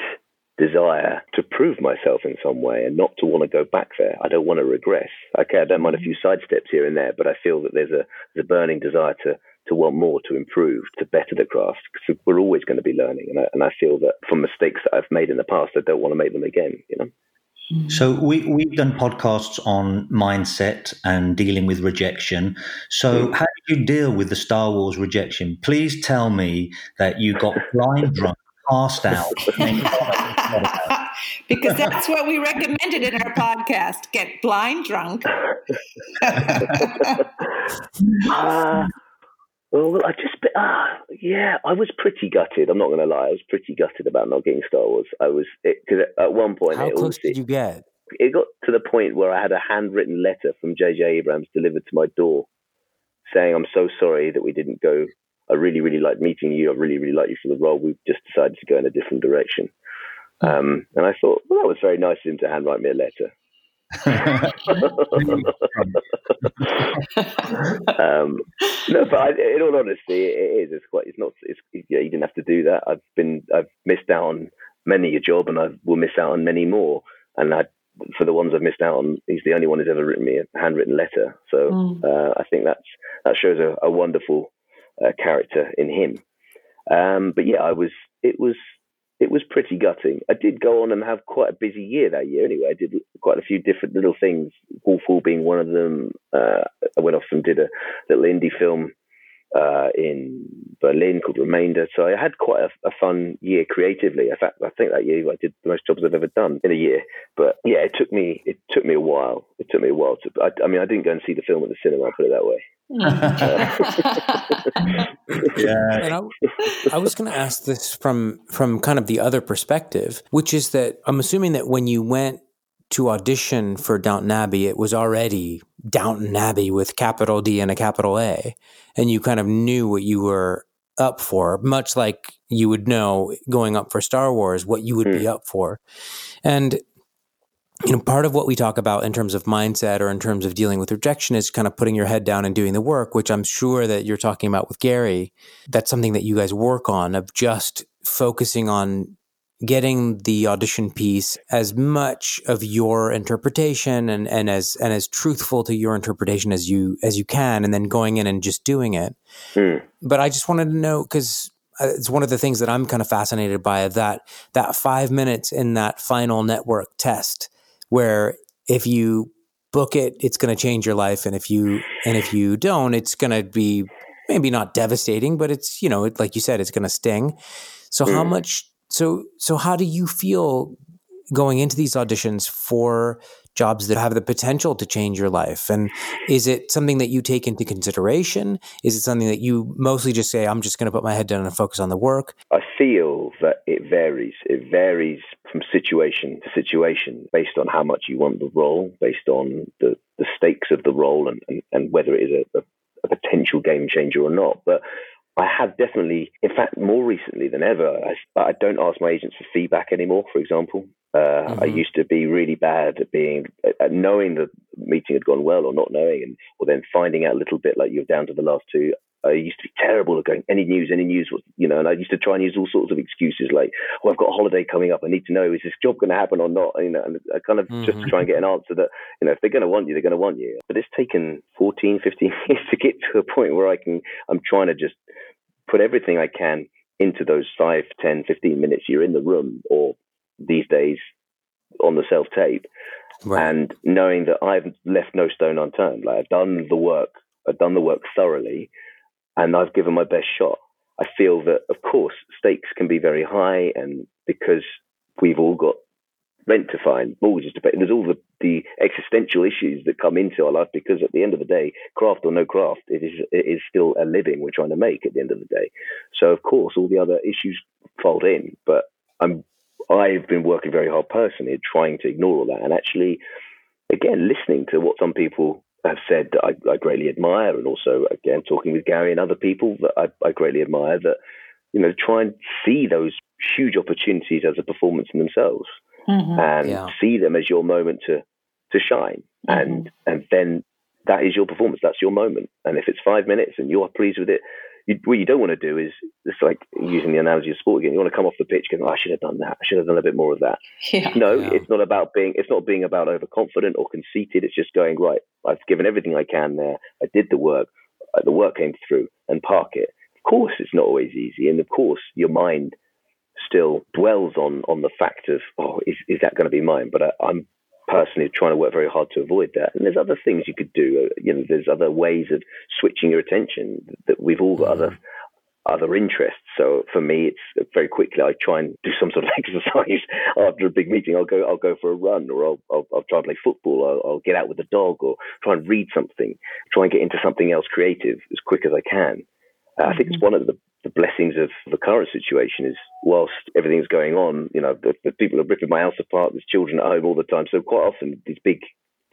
desire to prove myself in some way and not to want to go back there. I don't want to regress. Okay, I don't mind a mm-hmm. few side steps here and there, but I feel that there's a, there's a burning desire to to want more, to improve, to better the craft. Because we're always going to be learning, and I, and I feel that from mistakes that I've made in the past, I don't want to make them again. You know. Mm-hmm. So we we've done podcasts on mindset and dealing with rejection. So mm. how did you deal with the Star Wars rejection? Please tell me that you got blind drunk, passed out. because that's what we recommended in our podcast get blind drunk. Ah, well, I just ah, yeah, I was pretty gutted. I'm not going to lie, I was pretty gutted about not getting Star Wars. I was because at one point How it, close did you get? it got to the point where I had a handwritten letter from J.J. Abrams delivered to my door, saying, "I'm so sorry that we didn't go. I really, really liked meeting you. I really, really like you for the role. We've just decided to go in a different direction." Um, and I thought, well, that was very nice of him to handwrite me a letter. um, no, but I, in all honesty, it is. It's quite. It's not. It's yeah. You didn't have to do that. I've been. I've missed out on many a job, and I will miss out on many more. And I for the ones I've missed out on, he's the only one who's ever written me a handwritten letter. So mm. uh, I think that's that shows a, a wonderful uh, character in him. Um, but yeah, I was it was it was pretty gutting. I did go on and have quite a busy year that year. Anyway, I did quite a few different little things. Wolf Hall being one of them. Uh, I went off and did a little indie film uh, in Berlin called Remainder. So I had quite a, a, fun year creatively. In fact, I think that year I did the most jobs I've ever done in a year. But yeah, it took me it took me a while. It took me a while to. I, I mean, I didn't go and see the film at the cinema. I'll put it that way. yeah. And I, I was going to ask this from from kind of the other perspective, which is that I'm assuming that when you went to audition for Downton Abbey, it was already Downton Abbey with capital D and a capital A, and you kind of knew what you were up for, much like you would know going up for Star Wars what you would mm. be hmm. up for. And you know, part of what we talk about in terms of mindset or in terms of dealing with rejection is kind of putting your head down and doing the work, which I'm sure that you're talking about with Gary. That's something that you guys work on of just focusing on getting the audition piece as much of your interpretation and, and as and as truthful to your interpretation as you as you can and then going in and just doing it. Mm. But I just wanted to know because uh, it's one of the things that I'm kind of fascinated by that that five minutes in that final network test where if you book it, it's going to change your life, and if you and if you don't, it's going to be maybe not devastating, but it's you know, it, like you said, it's going to sting. So mm. how much? So so how do you feel going into these auditions for jobs that have the potential to change your life? And is it something that you take into consideration? Is it something that you mostly just say, I'm just going to put my head down and focus on the work? I feel that it varies. It varies from situation to situation based on how much you want the role, based on the, the stakes of the role, and, and, and whether it is a, a, a potential game changer or not. But I have definitely, in fact, more recently than ever, I, I don't ask my agents for feedback anymore, for example. Uh, mm-hmm. I used to be really bad at being, at knowing the meeting had gone well or not knowing, and or then finding out a little bit like you're down to the last two. I used to be terrible at going any news, any news, you know, and I used to try and use all sorts of excuses like, oh, I've got a holiday coming up. I need to know, is this job going to happen or not? You know, and I kind of mm-hmm. just to try and get an answer that, you know, if they're going to want you, they're going to want you. But it's taken 14, 15 years to get to a point where I can, I'm trying to just put everything I can into those 5, 10, 15 minutes you're in the room or these days on the self tape. Right. And knowing that I've left no stone unturned, like I've done the work, I've done the work thoroughly, and I've given my best shot. I feel that, of course, stakes can be very high, and because we've all got rent to find, mortgages to pay, there's all the, the existential issues that come into our life. Because at the end of the day, craft or no craft, it is it is still a living we're trying to make. At the end of the day, so of course, all the other issues fold in. But I'm I've been working very hard personally, trying to ignore all that, and actually, again, listening to what some people have said that I, I, greatly admire, and also again talking with Gary and other people that I, I, greatly admire. That you know try and see those huge opportunities as a performance in themselves, mm-hmm. and yeah. see them as your moment to to shine, mm-hmm. and and then that is your performance. That's your moment. And if it's five minutes and you're pleased with it, you, what you don't want to do is it's like using the analogy of sport again. You want to come off the pitch going, oh, I should have done that. I should have done a bit more of that. Yeah. No, yeah. it's not about being. It's not being about overconfident or conceited. It's just going right. I've given everything I can there. I did the work. Uh, the work came through, and park it. Of course, it's not always easy, and of course, your mind still dwells on on the fact of, oh, is is that going to be mine? But I, I'm personally trying to work very hard to avoid that. And there's other things you could do. Uh, you know, there's other ways of switching your attention that we've all got other other interests. So for me, it's very quickly I try and do some sort of exercise after a big meeting. I'll go I'll go for a run, or I'll I'll, I'll try and play football. I'll, I'll, get out with the dog, or try and read something. Try and get into something else creative as quick as I can. Uh, I think it's mm-hmm. one of the, the blessings of the current situation is whilst everything's going on, you know, the, the people are ripping my house apart. There's children at home all the time. So quite often these big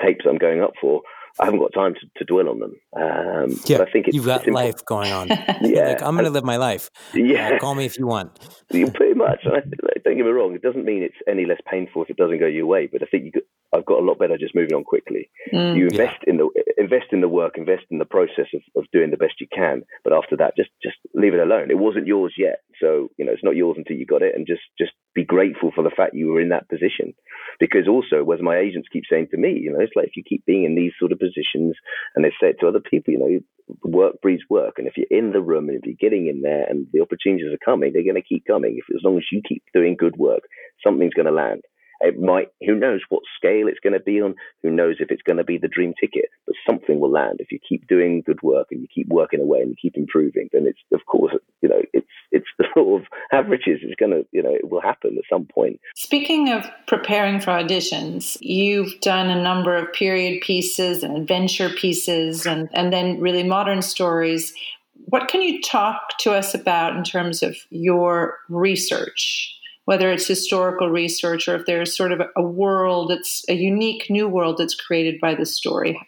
tapes I'm going up for, I haven't got time to, to dwell on them. Um, yeah, I think you've got life going on. yeah, like, I'm going to live my life. Yeah, uh, call me if you want. Pretty much. I, don't get me wrong. It doesn't mean it's any less painful if it doesn't go your way. But I think you, I've got a lot better just moving on quickly. Mm, you invest yeah. in the invest in the work, invest in the process of, of doing the best you can. But after that, just just leave it alone. It wasn't yours yet, so you know it's not yours until you got it. And just just be grateful for the fact you were in that position. Because also, as my agents keep saying to me, you know, it's like if you keep being in these sort of positions, and they say it to other people, you know, work breeds work, and if you're in the room and if you're getting in there and the opportunities are coming, they're going to keep coming. If as long as you keep doing good work, something's going to land. It might, who knows what scale it's going to be on, who knows if it's going to be the dream ticket, but something will land. If you keep doing good work and you keep working away and you keep improving, then it's, of course, you know, it's, it's the sort of averages. It's going to, you know, it will happen at some point. Speaking of preparing for auditions, you've done a number of period pieces and adventure pieces and, and then really modern stories. What can you talk to us about in terms of your research? Whether it's historical research or if there's sort of a world that's a unique new world that's created by the story.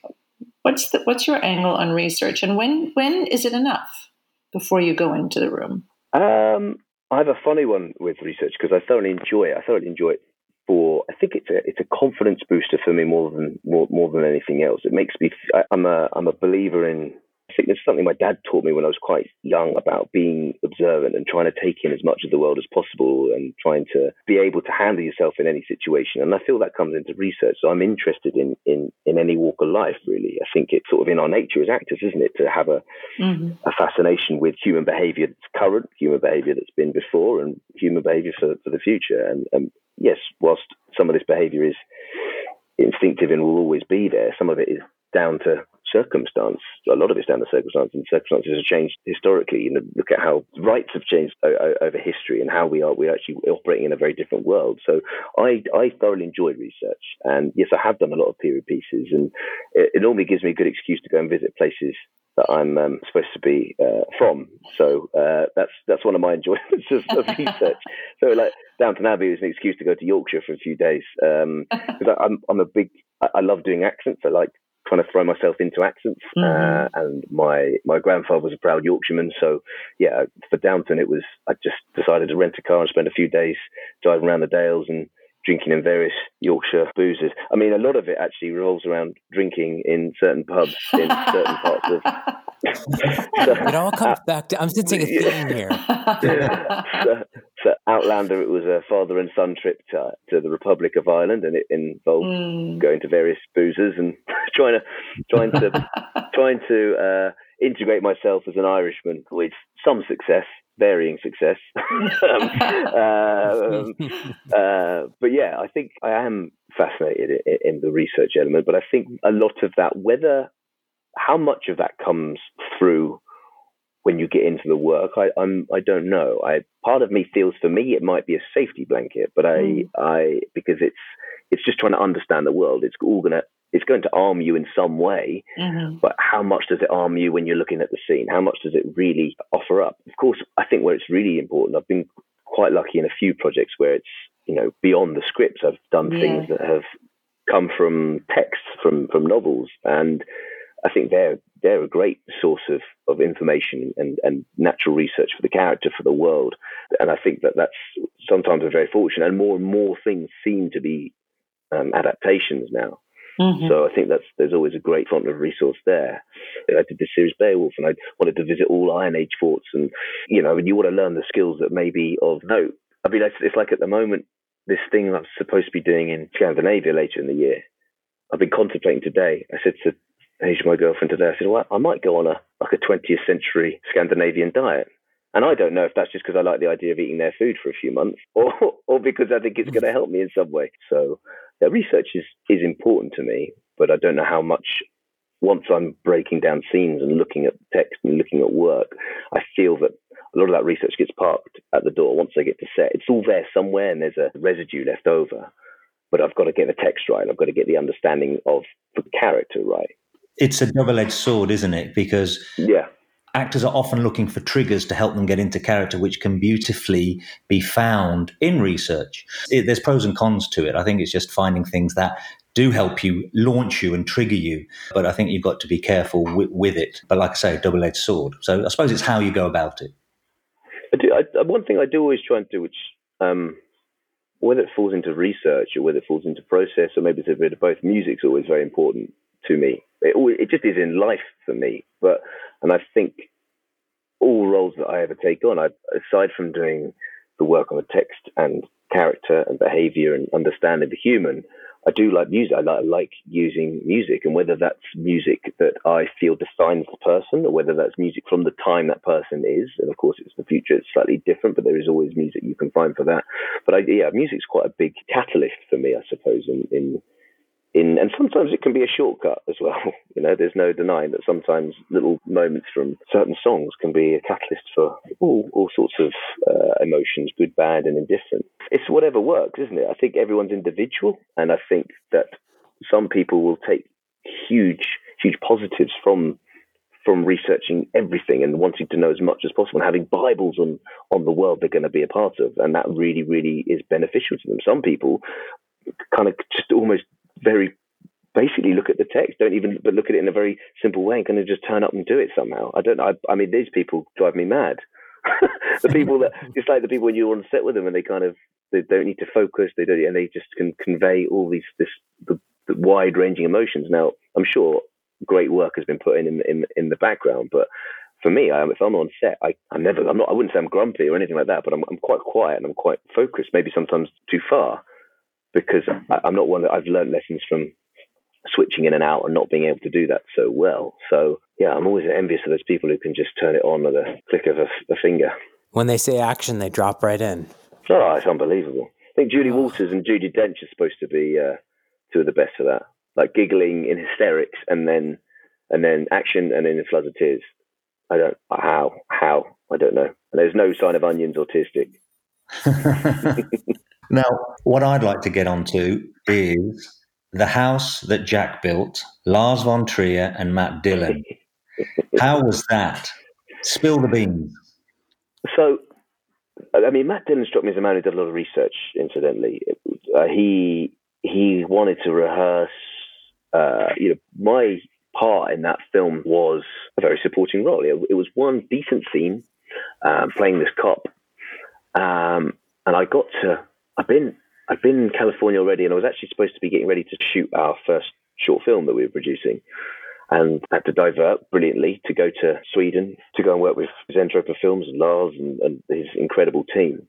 What's the, what's your angle on research, and when when is it enough before you go into the room? Um, I have a funny one with research because I thoroughly enjoy it. I thoroughly enjoy it for I think it's a it's a confidence booster for me more than more, more than anything else. It makes me I'm a I'm a believer in I think it's something my dad taught me when I was quite young about being observant and trying to take in as much of the world as possible and trying to be able to handle yourself in any situation. And I feel that comes into research. So I'm interested in in, in any walk of life, really. I think it's sort of in our nature as actors, isn't it, to have a mm-hmm. a fascination with human behavior that's current, human behavior that's been before, and human behavior for, for the future. And, and yes, whilst some of this behavior is instinctive and will always be there, some of it is down to circumstance. A lot of it's down to circumstance, and circumstances have changed historically. You know, look at how rights have changed o- over history, and how we are we're actually operating in a very different world. So I I thoroughly enjoy research, and yes, I have done a lot of period pieces, and it, it normally gives me a good excuse to go and visit places that I'm um, supposed to be uh, from. So uh, that's that's one of my enjoyments of, of research. so like Downton Abbey was an excuse to go to Yorkshire for a few days because um, I'm I'm a big I, I love doing accents. I like trying to throw myself into accents. Mm-hmm. Uh, and my my grandfather was a proud Yorkshireman, so yeah, for Downton it was I just decided to rent a car and spend a few days driving around the Dales and drinking in various Yorkshire boozes. I mean, a lot of it actually revolves around drinking in certain pubs in certain parts of. so, it all comes back to. I'm sensing a theme here. so, so, Outlander, it was a father and son trip to, to the Republic of Ireland, and it involved mm. going to various boozers and trying to trying to trying to uh, integrate myself as an Irishman with some success varying success. um, um, uh, but yeah, I think I am fascinated in, in, the research element. But I think a lot of that, whether how much of that comes through when you get into the work, I, I'm I don't know. I part of me feels for me it might be a safety blanket, but I mm. I because it's it's just trying to understand the world. It's all gonna it's going to arm you in some way, mm-hmm. but how much does it arm you when you're looking at the scene? How much does it really offer up? Of course, I think where it's really important, I've been quite lucky in a few projects where it's, you know, beyond the scripts. I've done yeah. things that have come from texts, from, from novels. And I think they're, they're a great source of, of information and, and natural research for the character, for the world. And I think that that's sometimes we're very fortunate and more and more things seem to be um, adaptations now. Mm-hmm. So I think that's there's always a great font of resource there. I did the series Beowulf, and I wanted to visit all Iron Age forts, and you know, and you want to learn the skills that may be of note. I mean, it's, it's like at the moment this thing I'm supposed to be doing in Scandinavia later in the year. I've been contemplating today. I said to Asia, my girlfriend, today, I said, well, I might go on a like a 20th century Scandinavian diet. And I don't know if that's just because I like the idea of eating their food for a few months, or or because I think it's going to help me in some way. So yeah, research is is important to me, but I don't know how much. Once I'm breaking down scenes and looking at text and looking at work, I feel that a lot of that research gets parked at the door once I get to set. It's all there somewhere, and there's a residue left over. But I've got to get the text right. I've got to get the understanding of the character right. It's a double-edged sword, isn't it? Because yeah, actors are often looking for triggers to help them get into character, which can beautifully be found in research. It, there's pros and cons to it. I think it's just finding things that do help you launch you and trigger you. But I think you've got to be careful with, with it. But like I say, double edged sword. So I suppose it's how you go about it. I do, I, one thing I do always try and do, which um, whether it falls into research or whether it falls into process or maybe it's a bit of both, music's always very important to me. It, it just is in life for me. But and I think all roles that I ever take on, I, aside from doing the work on the text and character and behavior and understanding the human, I do like music. I like, I like, using music, and whether that's music that I feel defines the person, or whether that's music from the time that person is, and of course it's the future, it's slightly different, but there is always music you can find for that. But I, yeah, music's quite a big catalyst for me, I suppose, in, in in, and sometimes it can be a shortcut as well. You know, there's no denying that sometimes little moments from certain songs can be a catalyst for all, all sorts of uh, emotions, good, bad, and indifferent. It's whatever works, isn't it? I think everyone's individual, and I think that some people will take huge, huge positives from from researching everything and wanting to know as much as possible and having Bibles on, on the world they're going to be a part of. And that really, really is beneficial to them. Some people kind of just almost very basically look at the text, don't even but look at it in a very simple way and kind of just turn up and do it somehow. I don't know. I, I mean, these people drive me mad. the people that it's like the people when you're on set with them and they kind of they don't need to focus, they don't, and they just can convey all these this the, the wide ranging emotions. Now, I'm sure great work has been put in in in, in the background, but for me, I, if I'm on set, I, I'm never, I'm not, I wouldn't say I'm grumpy or anything like that, but I'm, I'm quite quiet and I'm quite focused, maybe sometimes too far because I, I'm not one that I've learned lessons from switching in and out and not being able to do that so well. So yeah, I'm always envious of those people who can just turn it on with a click of a, a finger. When they say action, they drop right in. Oh, it's unbelievable. I think Julie Walters and Judi Dench are supposed to be uh, two of the best for that. Like giggling in hysterics and then and then action and then in floods of tears. I don't how how I don't know. And there's no sign of onions or tear stick. Now, what I'd like to get onto is the house that Jack built, Lars von Trier and Matt Dillon. How was that? Spill the beans. So, I mean, Matt Dillon struck me as a man who did a lot of research. Incidentally, uh, he he wanted to rehearse. Uh, you know, my part in that film was a very supporting role. It, it was one decent scene, um, playing this cop, um, and I got to I've been I've been in California already, and I was actually supposed to be getting ready to shoot our first short film that we were producing, and had to divert brilliantly to go to Sweden to go and work with Zentropa Films, and Lars, and, and his incredible team.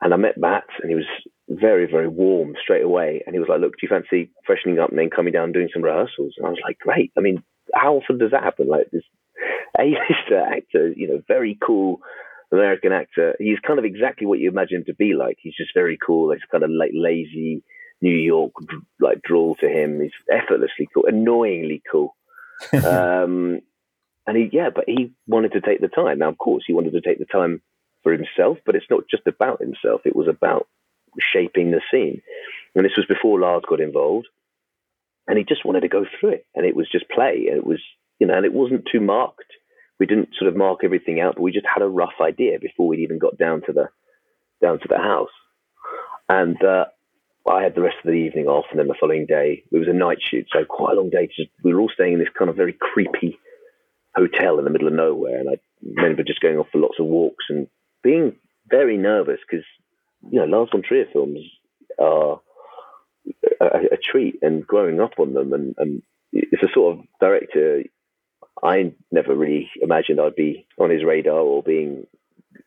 And I met Matt, and he was very, very warm straight away. And he was like, "Look, do you fancy freshening up and then coming down and doing some rehearsals?" And I was like, "Great! I mean, how often does that happen? Like this A-lister actor, you know, very cool." American actor. He's kind of exactly what you imagine him to be like. He's just very cool. It's kind of like lazy New York like drawl to him. He's effortlessly cool, annoyingly cool. um, and he, yeah, but he wanted to take the time. Now, of course, he wanted to take the time for himself, but it's not just about himself. It was about shaping the scene. And this was before Lars got involved. And he just wanted to go through it. And it was just play. And it was, you know, and it wasn't too marked we didn't sort of mark everything out, but we just had a rough idea before we'd even got down to the down to the house. And uh, I had the rest of the evening off, and then the following day it was a night shoot, so quite a long day. Just, we were all staying in this kind of very creepy hotel in the middle of nowhere, and I remember just going off for lots of walks and being very nervous because you know Lars von Trier films are a, a, treat, and growing up on them, and, and it's a sort of director I never really imagined I'd be on his radar or being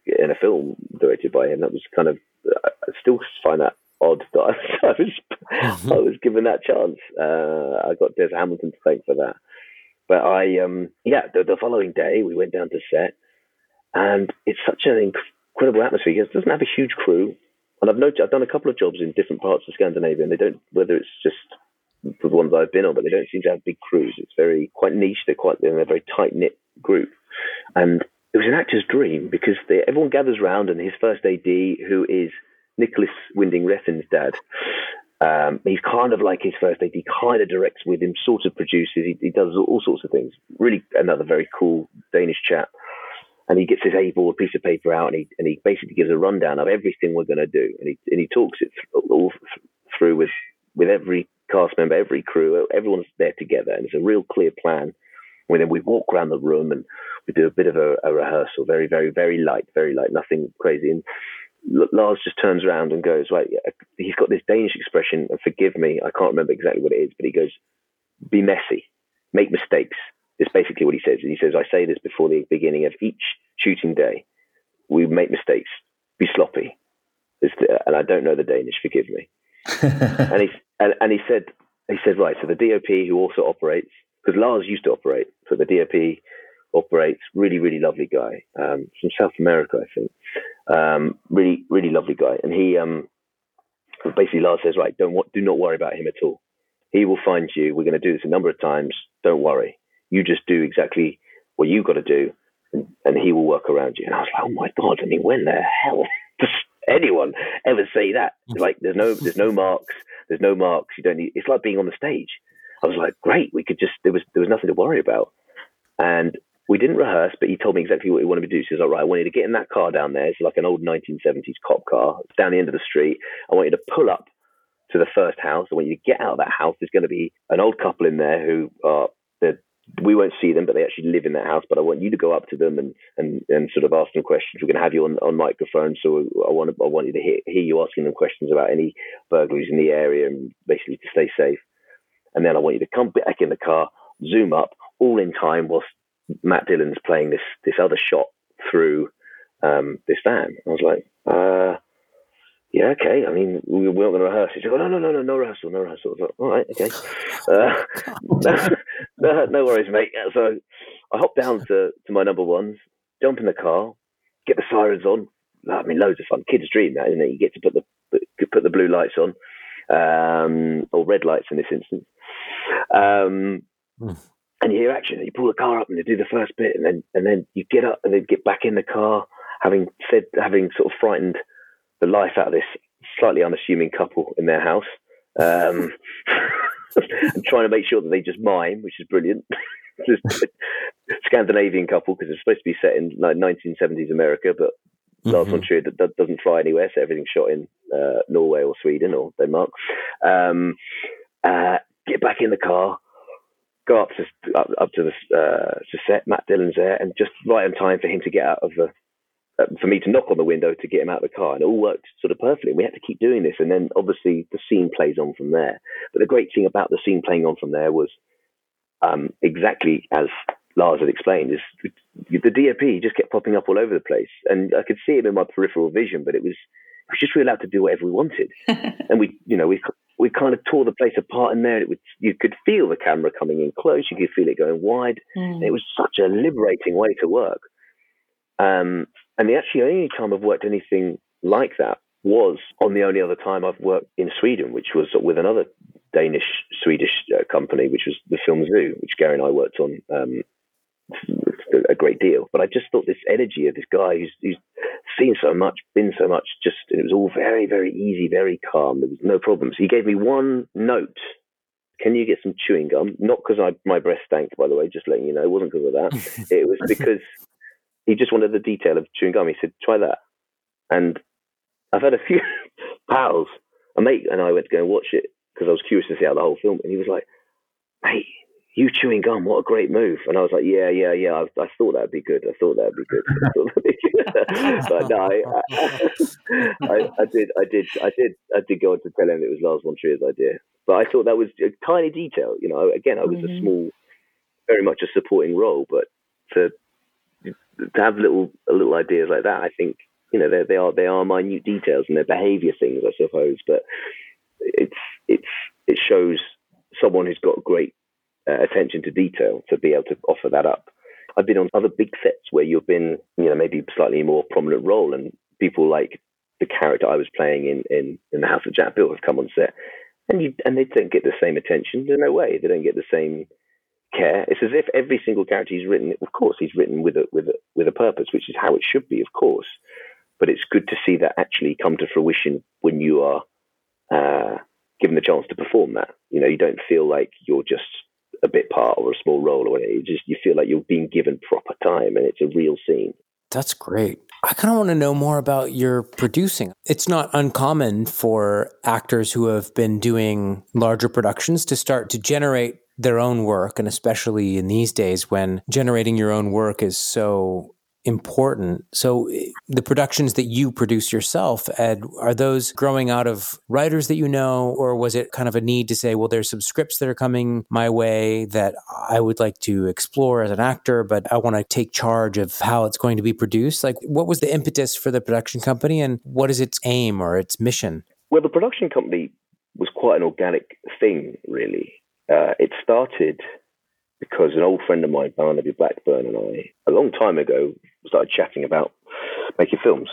in a film directed by him. That was kind of I still find that odd that I, was mm-hmm. I was given that chance. Uh, I got Des Hamilton to thank for that. But I um yeah the, the following day we went down to set and it's such an incredible atmosphere. It doesn't have a huge crew. And I've noticed I've done a couple of jobs in different parts of Scandinavia, and they don't whether it's just the ones I've been on, but they don't seem to have big crews. It's very quite niche. They're quite they're a very tight knit group, and it was an actor's dream because they, everyone gathers around, and his first AD, who is Nicolas Winding Refn's dad, um, he's kind of like his first AD. Kind of directs with him, sort of produces. He, he does all sorts of things. Really, another very cool Danish chap. And he gets his A-board piece of paper out, and he and he basically gives a rundown of everything we're going to do, and he and he talks it th- all through with with every cast member, every crew, everyone's there together, and it's a real clear plan. And then we walk around the room and we do a bit of a, a rehearsal, very, very, very light, very light, nothing crazy. And Lars just turns around and goes, right, uh, he's got this Danish expression, and forgive me, I can't remember exactly what it is, but he goes, be messy, make mistakes. Is basically what he says. He says, I say this before the beginning of each shooting day. We make mistakes, be sloppy, The, uh, and I don't know the Danish. Forgive me. and he and, and he said he said right. So the DOP who also operates because Lars used to operate. So the DOP operates. Really, really lovely guy um, from South America, I think. Um, really, really lovely guy. And he um, basically Lars says, right, don't do not worry about him at all. He will find you. We're going to do this a number of times. Don't worry. You just do exactly what you've got to do, and, and he will work around you. And I was like, oh my god! I mean, when the hell anyone ever say that? Mm. Like, there's no, there's no marks. There's no marks. You don't need. It's like being on the stage. I was like, great. We could just there was there was nothing to worry about. And we didn't rehearse, but he told me exactly what he wanted me to do. So he was like, right, I want you to get in that car down there. It's like an old 1970s cop car. It's down the end of the street. I want you to pull up to the first house. I want you to get out of that house. There's going to be an old couple in there who are, we won't see them, but they actually live in that house. But I want you to go up to them and, and, and sort of ask them questions. We're going to have you on, on microphone. So I want, I want you to hear, hear you asking them questions about any burglaries in the area and basically to stay safe. And then I want you to come back in the car, zoom up, all in time whilst Matt Dillon's playing this this other shot through um, this van. I was like, uh, yeah, okay. I mean, we, we're not going to rehearse. He's like, no, no, no, no, no rehearsal, no rehearsal. I like, all right, okay. Uh, no, no, worries, mate. So I hop down to, to my number ones, jump in the car, get the sirens on. I mean, loads of fun. Kids' dream, that isn't it? You get to put the put the blue lights on, um, or red lights in this instance. Um, mm and you hear action, you pull the car up and you do the first bit, and then and then you get up and then get back in the car, having said having sort of frightened the life out of this slightly unassuming couple in their house, um, and trying to make sure that they just mime, which is brilliant. Scandinavian couple because it's supposed to be set in like 1970s America, but mm-hmm. Lars von Trier that, that, doesn't fly anywhere, so everything's shot in uh, Norway or Sweden or Denmark. Um, uh, get back in the car, go up to up, up to the uh, to set. Matt Dillon's there, and just right on time for him to get out of the. Uh, for me to knock on the window to get him out of the car, and it all worked sort of perfectly. We had to keep doing this, and then obviously the scene plays on from there. But the great thing about the scene playing on from there was um, exactly as Lars had explained: is the DOP just kept popping up all over the place, and I could see him in my peripheral vision, but it was we just really allowed to do whatever we wanted, and we, you know, we we kind of tore the place apart in there. It was, you could feel the camera coming in close. You could feel it going wide. Mm. It was such a liberating way to work. Um, and the actually only time I've worked anything like that was on the only other time I've worked in Sweden, which was with another Danish Swedish uh, company, which was the Film Zoo, which Gary and I worked on um, a great deal. But I just thought this energy of this guy who's, who's seen so much, been so much, just it was all very, very easy, very calm. There was no problems. He gave me one note. Can you get some chewing gum? Not because my breath stank, by the way. Just letting you know, it wasn't because of that. it was because he just wanted the detail of chewing gum. He said, "Try that." And I've had a few pals. A mate and I went to go and watch it because I was curious to see how the whole film. And he was like, "Mate, you chewing gum, what a great move. And I was like, yeah, yeah, yeah, I, I thought that'd be good. I thought that'd be good. but no, I, I, I, did, I did, I did, I did go on to tell him it was Lars von Trier's idea. But I thought that was a tiny detail. You know, again, I was mm-hmm. a small, very much a supporting role, but to to have little little ideas like that, I think you know they are they are minute details and they're behaviour things, I suppose. But it's it's it shows someone who's got great uh, attention to detail to be able to offer that up. I've been on other big sets where you've been, you know, maybe slightly more prominent role, and people like the character I was playing in in, in the House of Jack Built have come on set, and you and they don't get the same attention. There's no way they don't get the same care. It's as if every single character he's written, of course, he's written with a with a with a purpose, which is how it should be, of course. But it's good to see that actually come to fruition when you are uh, given the chance to perform that. You know, you don't feel like you're just a bit part or a small role or anything. just you feel like you're being given proper time and it's a real scene. That's great. I kind of want to know more about your producing. It's not uncommon for actors who have been doing larger productions to start to generate their own work, and especially in these days when generating your own work is so important. So eh, the productions that you produce yourself, Ed, are those growing out of writers that you know, or was it kind of a need to say, well, there's some scripts that are coming my way that I would like to explore as an actor, but I want to take charge of how it's going to be produced? Like, what was the impetus for the production company and what is its aim or its mission? Well, the production company was quite an organic thing, really. Uh, it started because an old friend of mine, Barnaby Blackburn, and I, a long time ago, started chatting about making films.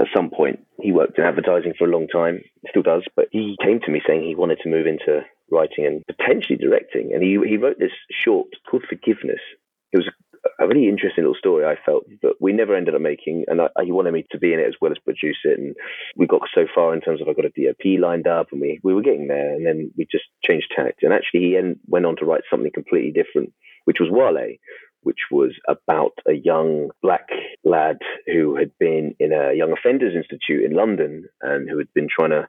At some point, he worked in advertising for a long time, still does, but he came to me saying he wanted to move into writing and potentially directing. And he, he wrote this short called Forgiveness. It was a really interesting little story, I felt, but we never ended up making. And I, he wanted me to be in it as well as produce it. And we got so far in terms of I got a DOP lined up, and we, we were getting there. And then we just changed tact. And actually, he en- went on to write something completely different, which was Wale, which was about a young black lad who had been in a young offenders institute in London and who had been trying to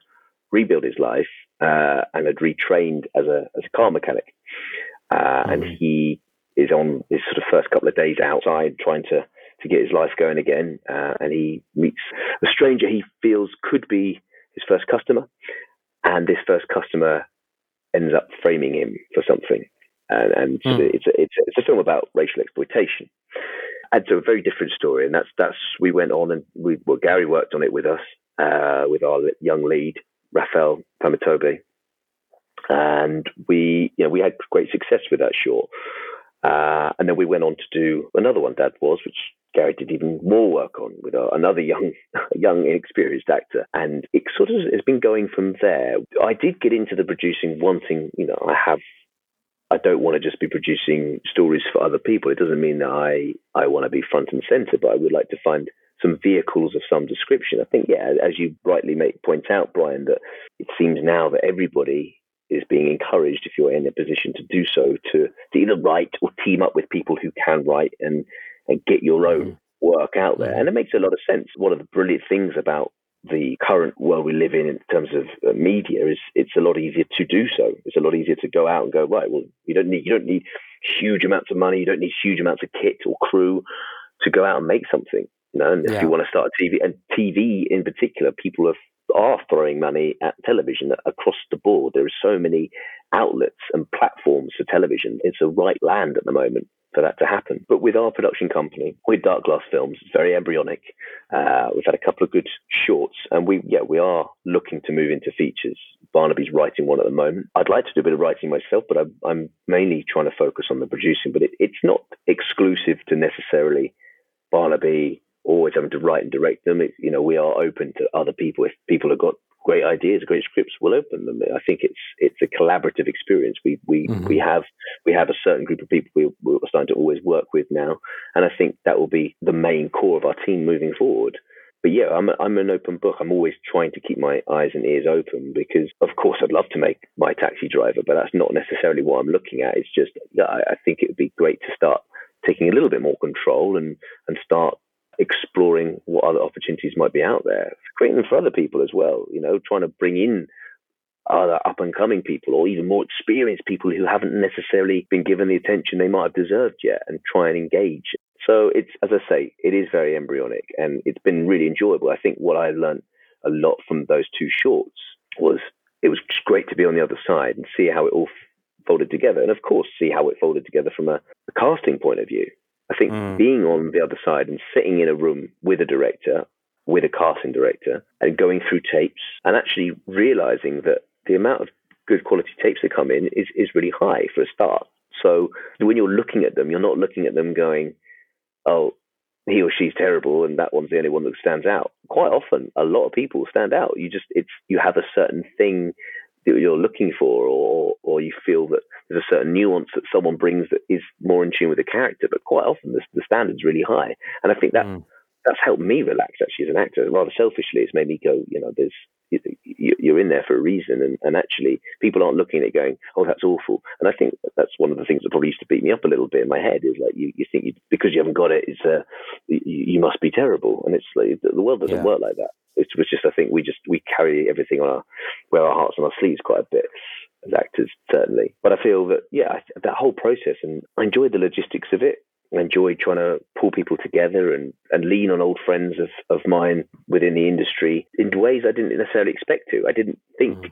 rebuild his life uh, and had retrained as a as a car mechanic. Uh, mm-hmm. And he is on his sort of first couple of days outside trying to to get his life going again, uh, and he meets a stranger he feels could be his first customer, and this first customer ends up framing him for something, and, and mm. it's, a, it's a, it's a film about racial exploitation. And so a very different story, and that's that's we went on and we well Gary worked on it with us uh, with our young lead Raphael Famotibe, and we you know we had great success with that short. Uh, and then we went on to do another one, Dad Was, which Gary did even more work on with uh, another young, young, inexperienced actor. And it sort of has been going from there. I did get into the producing wanting, you know, I have, I don't want to just be producing stories for other people. It doesn't mean that I, I want to be front and center, but I would like to find some vehicles of some description. I think, yeah, as you rightly make, point out, Brian, that it seems now that everybody is being encouraged, if you're in a position to do so, to, to either write or team up with people who can write and, and get your own mm-hmm. work out there. And it makes a lot of sense. One of the brilliant things about the current world we live in in terms of uh, media is it's a lot easier to do so. It's a lot easier to go out and go right. Well, you don't need you don't need huge amounts of money. You don't need huge amounts of kit or crew to go out and make something. You know, and if yeah. you want to start a TV and TV in particular, people have are throwing money at television across the board. There are so many outlets and platforms for television. It's a right land at the moment for that to happen. But with our production company, with Dark Glass Films, it's very embryonic. Uh, we've had a couple of good shorts, and we yeah we are looking to move into features. Barnaby's writing one at the moment. I'd like to do a bit of writing myself, but I'm, I'm mainly trying to focus on the producing. But it, it's not exclusive to necessarily Barnaby always having to write and direct them. It's, you know, we are open to other people. If people have got great ideas, great scripts, we'll open them. I think it's it's a collaborative experience. We we mm-hmm. we have we have a certain group of people we, we're starting to always work with now, and I think that will be the main core of our team moving forward. But yeah, I'm a, I'm an open book. I'm always trying to keep my eyes and ears open because, of course, I'd love to make my taxi driver, but that's not necessarily what I'm looking at. It's just yeah, I, I think it would be great to start taking a little bit more control and and start exploring what other opportunities might be out there, creating them for other people as well. You know, trying to bring in other up and coming people or even more experienced people who haven't necessarily been given the attention they might have deserved yet and try and engage. So it's, as I say, it is very embryonic and it's been really enjoyable. I think what I learned a lot from those two shorts was it was just great to be on the other side and see how it all folded together. And of course, see how it folded together from a, a casting point of view. I think mm. being on the other side and sitting in a room with a director, with a casting director, and going through tapes and actually realizing that the amount of good quality tapes that come in is, is really high for a start. So when you're looking at them, you're not looking at them going, oh, he or she's terrible and that one's the only one that stands out. Quite often, a lot of people stand out. You just, it's, you have a certain thing that you're looking for, or or you feel that there's a certain nuance that someone brings that is more in tune with the character. But quite often, the, the standard's really high, and I think that mm. that's helped me relax actually as an actor. Rather selfishly, it's made me go, you know, there's you're in there for a reason, and, and actually people aren't looking at it going, oh, that's awful. And I think that's one of the things that probably used to beat me up a little bit in my head is like you, you think you, because you haven't got it, it's uh, you, you must be terrible, and it's like the world doesn't yeah. work like that. It was just I think we just we carry everything on our wear our hearts on our sleeves quite a bit as actors certainly. But I feel that yeah that whole process and I enjoyed the logistics of it. I enjoy trying to pull people together and, and lean on old friends of, of mine within the industry in ways I didn't necessarily expect to. I didn't think. Mm.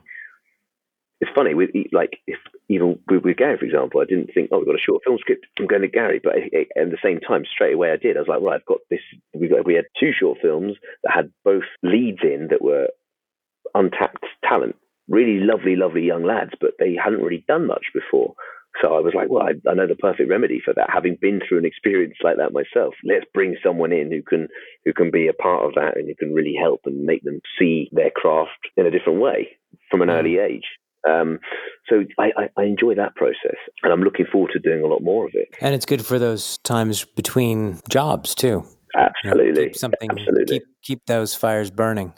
It's funny, with like if even with, with, Gary, for example, I didn't think, oh, we've got a short film script. I'm going to Gary, but at the same time, straight away, I did. I was like, right, I've got this. We got we had two short films that had both leads in that were untapped talent, really lovely, lovely young lads, but they hadn't really done much before. So I was like, well, I, I, know the perfect remedy for that. Having been through an experience like that myself, let's bring someone in who can who can be a part of that and who can really help and make them see their craft in a different way from an mm. early age. Um, so I, I, I, enjoy that process, and I'm looking forward to doing a lot more of it. And it's good for those times between jobs too. Absolutely, you know, keep something. Absolutely. Keep keep those fires burning.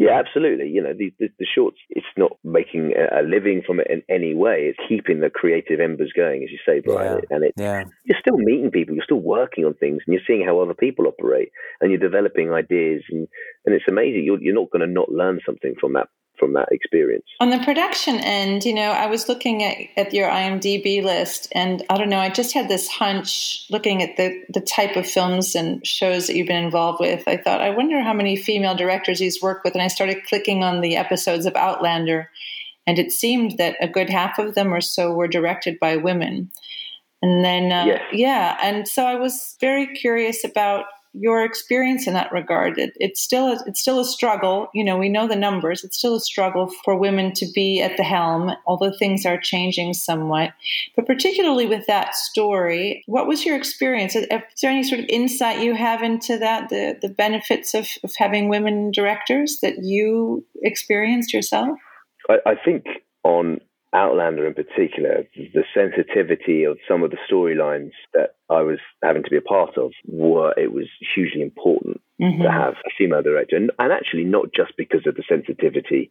Yeah, absolutely. You know, the, the, the, shorts, it's not making a living from it in any way. It's keeping the creative embers going, as you say, Brian. Yeah. And it, yeah. you're still meeting people, you're still working on things, and you're seeing how other people operate, and you're developing ideas, and, and it's amazing. You're, you're not going to not learn something from that from that experience. On the production end, you know, I was looking at, at your IMDb list, and I don't know, I just had this hunch looking at the, the type of films and shows that you've been involved with. I thought, I wonder how many female directors he's worked with. And I started clicking on the episodes of Outlander, and it seemed that a good half of them or so were directed by women. And then, uh, yes. yeah, and so I was very curious about your experience in that regard. It, it's still a, it's still a struggle. You know, we know the numbers. It's still a struggle for women to be at the helm, although things are changing somewhat. But particularly with that story, what was your experience? Is there any sort of insight you have into that, the the benefits of, of having women directors that you experienced yourself? I, I think on Outlander in particular, the sensitivity of some of the storylines that I was having to be a part of were it was hugely important mm-hmm. to have a female director, and, and, actually not just because of the sensitivity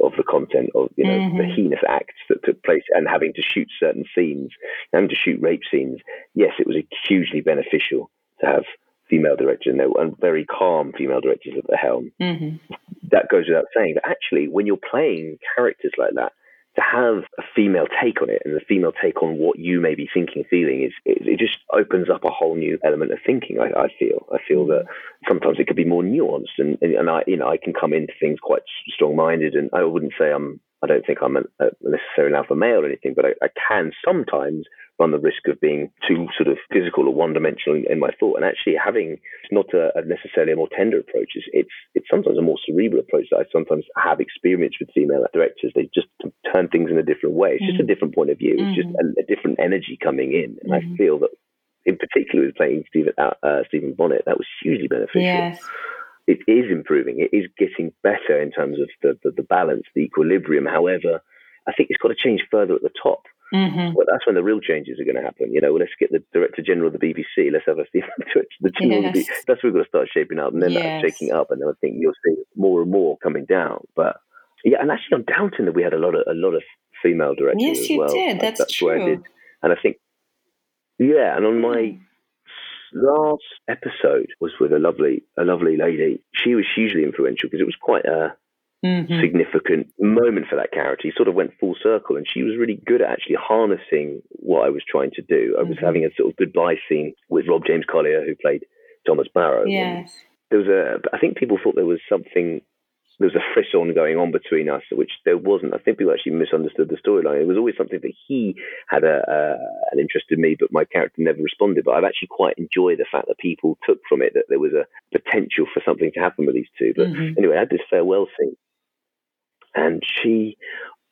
of the content of you know mm-hmm. the heinous acts that took place and having to shoot certain scenes, having to shoot rape scenes. Yes, it was hugely beneficial to have female directors and, and very calm female directors at the helm. Mm-hmm. That goes without saying. But actually, when you're playing characters like that, to have a female take on it and the female take on what you may be thinking, feeling is it, it just opens up a whole new element of thinking. I, I, feel I feel that sometimes it could be more nuanced, and, and I you know I can come into things quite strong minded, and I wouldn't say I'm I don't think I'm a, a necessarily an alpha male or anything, but I, I can sometimes run the risk of being too sort of physical or one dimensional in, in, my thought. And actually, having it's not a, a, necessarily a more tender approach, is it's it's sometimes a more cerebral approach that I sometimes have experience with female directors. They just turn things in a different way. It's mm-hmm. just a mm-hmm. different point of view. It's mm-hmm. just a, a, different energy coming in, and mm-hmm. I feel that. In particular, with playing Stephen uh, uh, Stephen Bonnet, that was hugely beneficial. Yes it is improving. It is getting better in terms of the, the, the, balance, the equilibrium. However, I think it's got to change further at the top. Mm-hmm. Well, that's when the real changes are going to happen. You know, let's get the director general of the BBC. Let's have a the general. Yes. The, that's where we're going to start shaping up, and then yes. shaking up, and then I think you'll see more and more coming down. But yeah, and actually on Downton that we had a lot of a lot of female directors. Yes, you well. did. That's, that's true. Where I did, and I think yeah, and on my last episode was with a lovely a lovely lady. She was hugely influential because it was quite a mm-hmm. significant moment for that character. He sort of went full circle, and she was really good at actually harnessing what I was trying to do. I was mm-hmm. having a sort of goodbye scene with Rob James Collier, who played Thomas Barrow. Yes. There was a. I think people thought there was something. There was a frisson going on between us, which there wasn't. I think people actually misunderstood the storyline. It was always something that he had a, a, an interest in me, but my character never responded. But I've actually quite enjoyed the fact that people took from it that there was a potential for something to happen with these two. But mm-hmm. anyway, I had this farewell scene and she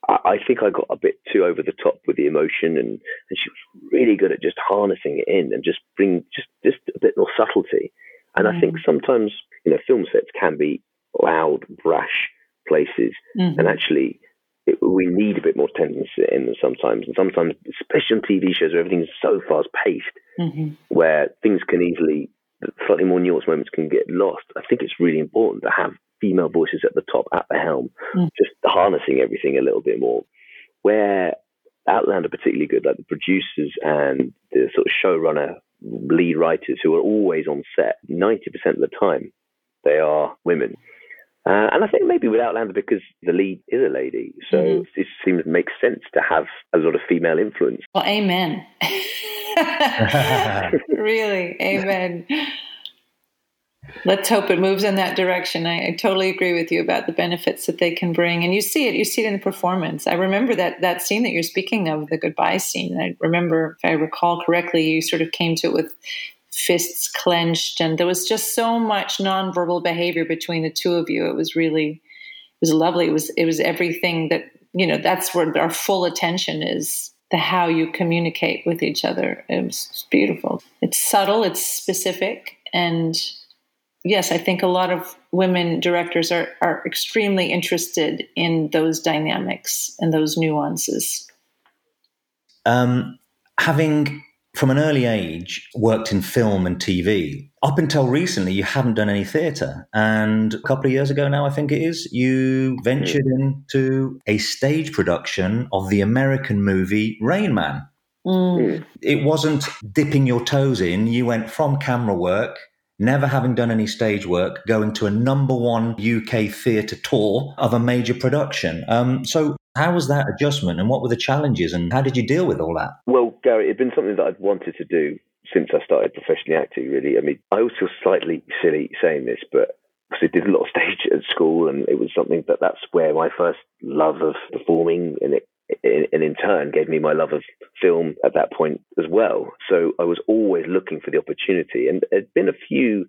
I think I got a bit too over the top with the emotion, and, and she was really good at just harnessing it in and just bring just just a bit more subtlety. And mm. I think mm. sometimes you know film sets can be loud, brash places, mm-hmm. and actually it, we need a bit more tendency in them sometimes. And sometimes, especially on TV shows where everything's so fast paced, mm-hmm. where things can easily slightly more nuanced moments can get lost. I think it's really important to have female voices at the top, at the helm, mm. just harnessing everything a little bit more. Where Outlander particularly good, like the producers and the sort of showrunner, lead writers who are always on set, 90% of the time, they are women. Uh, and I think maybe with Outlander because the lead is a lady, so mm-hmm. it seems to make sense to have a lot of female influence. Well, amen. really, amen. Let's hope it moves in that direction. I, I, totally agree with you about the benefits that they can bring, and you see it. You see it in the performance. I remember that that scene that you're speaking of, the goodbye scene. I remember, if I recall correctly, you sort of came to it with fists clenched, and there was just so much nonverbal behavior between the two of you. It was really, it was lovely. It was it was everything that you know. That's where our full attention is. The how you communicate with each other. It was beautiful. It's subtle. It's specific, and yes, I think a lot of women directors are are extremely interested in those dynamics and those nuances. Um, having from an early age worked in film and TV. Up until recently, you haven't done any theatre. And a couple of years ago now, I think it is, you ventured into a stage production of the American movie Rain Man. Mm. It wasn't dipping your toes in. You went from camera work never having done any stage work, going to a number one UK theatre tour of a major production. Um, so, how was that adjustment and what were the challenges and how did you deal with all that? Well, Gary, it'd been something that I'd wanted to do since I started professionally acting, really. I mean, I always feel slightly silly saying this, but because I did a lot of stage at school and it was something that that's where my first love of performing and it and in turn gave me my love of film at that point as well. So I was always looking for the opportunity, and there'd been a few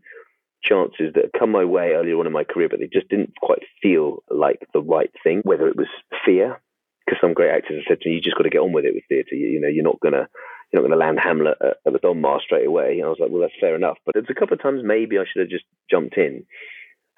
chances that had come my way earlier on in my career, but they just didn't quite feel like the right thing. Whether it was fear, because some great actors have said to me, "You just got to get on with it with theatre. You, you know, you're not gonna." You're not going to land Hamlet at, at the Donmar straight away. And I was like, well, that's fair enough. But there's a couple of times maybe I should have just jumped in.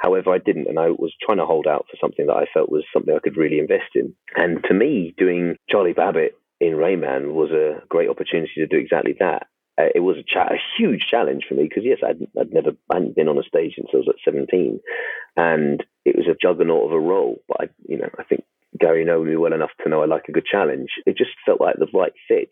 However, I didn't, and I was trying to hold out for something that I felt was something I could really invest in. And to me, doing Charlie Babbitt in Rain Man was a great opportunity to do exactly that. Uh, it was a, cha- a, huge challenge for me because yes, I'd, I'd never I hadn't been on a stage since I was at 17, and it was a juggernaut of a role. But I, you know, I think Gary knows me well enough to know I like a good challenge. It just felt like the right fit.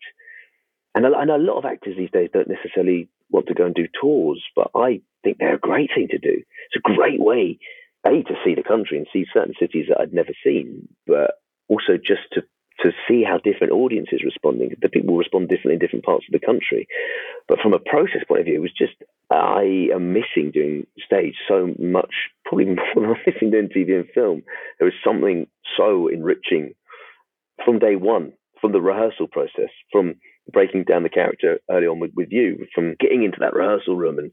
And a, and a lot of actors these days don't necessarily want to go and do tours, but I think they're a great thing to do. It's a great way, A, to see the country and see certain cities that I'd never seen, but also just to to see how different audiences responding. The people respond differently in different parts of the country. But from a process point of view, it was just I am missing doing stage so much, probably more than I'm missing doing TV and film. There was something so enriching from day one, from the rehearsal process, from breaking down the character early on with, with you, from getting into that rehearsal room and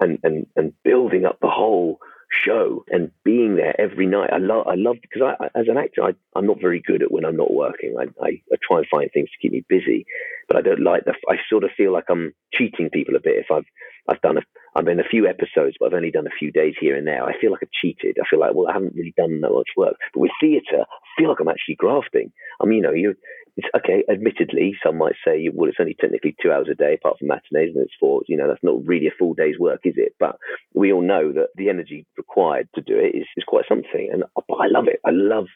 and and and building up the whole show and being there every night. I love I love because I, as an actor I, I'm not very good at when I'm not working. I, I, I try and find things to keep me busy, but I don't like the. I sort of feel like I'm cheating people a bit if I've I've done a I'm in a few episodes, but I've only done a few days here and there. I feel like I've cheated. I feel like well I haven't really done that much work. But with theatre, I feel like I'm actually grafting. I mean, you know, you it's okay. Admittedly, some might say, well, it's only technically two hours a day, apart from matinees, and it's four. You know, that's not really a full day's work, is it? But we all know that the energy required to do it is, is quite something, and but I love it. I love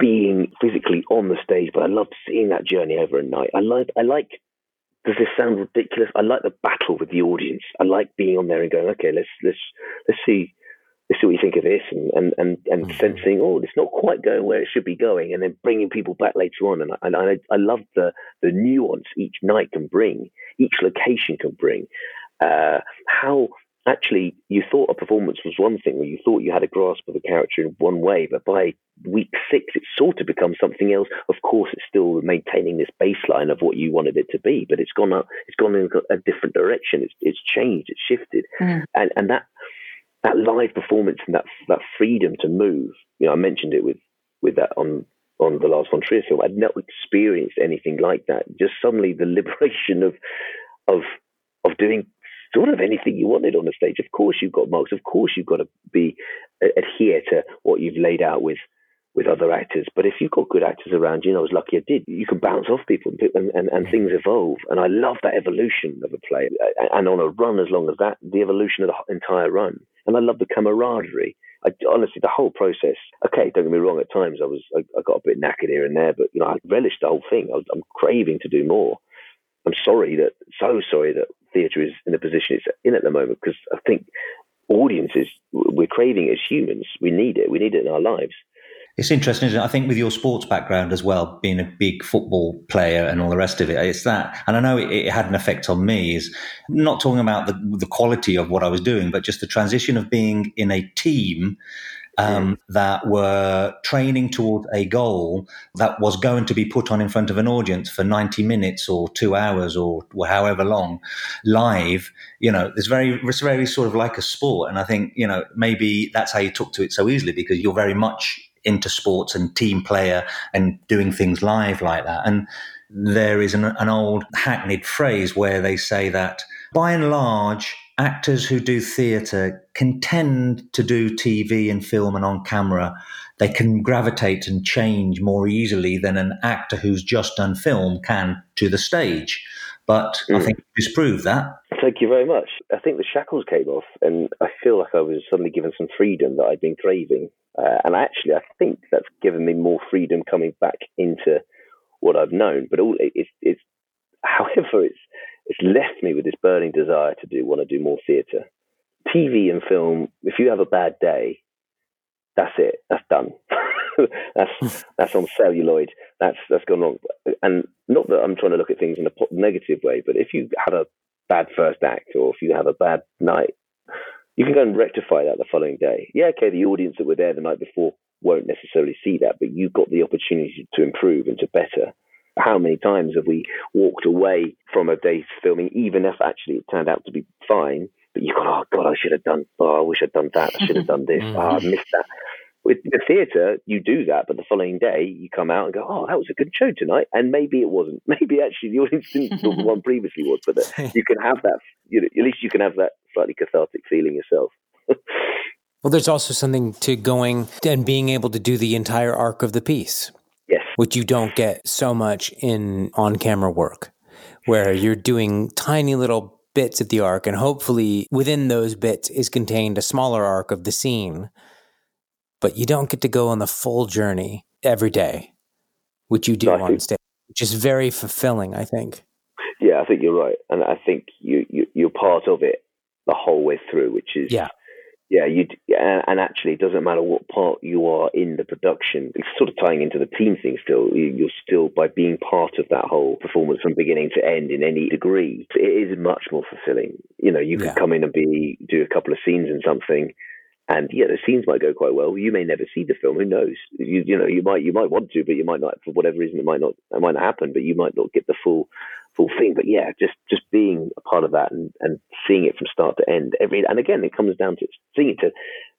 being physically on the stage, but I love seeing that journey over a night. I like, I like. Does this sound ridiculous? I like the battle with the audience. I like being on there and going, okay, let's let's let's see let's see what you think of this, and and and, and mm-hmm. sensing, oh, it's not quite going where it should be going, and then bringing people back later on. And I, and I, I love the the nuance each night can bring, each location can bring. Uh, how actually you thought a performance was one thing, where you thought you had a grasp of the character in one way, but by week six, it sort of becomes something else. Of course, it's still maintaining this baseline of what you wanted it to be, but it's gone up, it's gone in a different direction. It's it's changed, it's shifted, mm. and and that that live performance and that that freedom to move. You know, I mentioned it with with that on on the last von Trier film. I'd not experienced anything like that. Just suddenly the liberation of of of doing sort of anything you wanted on the stage. Of course, you've got marks. Of course, you've got to be uh, adhere to what you've laid out with with other actors. But if you've got good actors around you, and I was lucky I did, you can bounce off people and, and, and things evolve. And I love that evolution of a play. Uh, and on a run as long as that, the evolution of the entire run. And I love the camaraderie. I, honestly, the whole process. Okay, don't get me wrong. At times, I was I, I got a bit knackered here and there, but you know, I relished the whole thing. I was, I'm craving to do more. I'm sorry that, so sorry that theatre is in the position it's in at the moment because I think audiences we're craving as humans. We need it. We need it in our lives. It's interesting, it? I think, with your sports background as well, being a big football player and all the rest of it. It's that, and I know it, it had an effect on me. Is not talking about the the quality of what I was doing, but just the transition of being in a team um, that were training towards a goal that was going to be put on in front of an audience for 90 minutes or two hours or however long live, you know, it's very, it's very sort of like a sport. And I think, you know, maybe that's how you took to it so easily because you're very much into sports and team player and doing things live like that. And there is an, an old hackneyed phrase where they say that by and large, actors who do theatre can tend to do TV and film and on camera. They can gravitate and change more easily than an actor who's just done film can to the stage. But mm. I think you disproved that. Thank you very much. I think the shackles came off, and I feel like I was suddenly given some freedom that I'd been craving. Uh, and actually, I think that's given me more freedom coming back into what I've known. But all it's, it's however, it's it's left me with this burning desire to do want to do more theatre. TV and film, if you have a bad day, that's it. That's done. that's that's on celluloid. That's that's gone wrong. And not that I'm trying to look at things in a negative way, but if you have a bad first act or if you have a bad night, you can go and rectify that the following day. Yeah, okay, the audience that were there the night before won't necessarily see that, but you've got the opportunity to improve and to better how many times have we walked away from a day's filming, even if actually it turned out to be fine, but you go, oh God, I should have done, oh, I wish I'd done that, I should have done this, oh, I missed that. With the theatre, you do that, but the following day you come out and go, oh, that was a good show tonight, and maybe it wasn't. Maybe actually the audience didn't the one previously was, but that uh, you can have that. You know, at least you can have that slightly cathartic feeling yourself. well, there's also something to going and being able to do the entire arc of the piece Yes, which you don't get so much in on camera work, where you're doing tiny little bits of the arc, and hopefully within those bits is contained a smaller arc of the scene. But you don't get to go on the full journey every day, which you do no, on stage, which is very fulfilling, I think. Yeah, I think you're right, and I think you, you you're part of it the whole way through, which is yeah yeah, you and actually, it doesn't matter what part you are in the production. It's sort of tying into the team thing. Still, you're still by being part of that whole performance from beginning to end in any degree. It is much more fulfilling. You know, you could yeah. come in and be do a couple of scenes in something, and yeah, the scenes might go quite well. You may never see the film. Who knows? You, you know, you might you might want to, but you might not for whatever reason. It might not it might not happen. But you might not get the full full thing. But yeah, just just being a part of that and, and seeing it from start to end every and again it comes down to seeing it to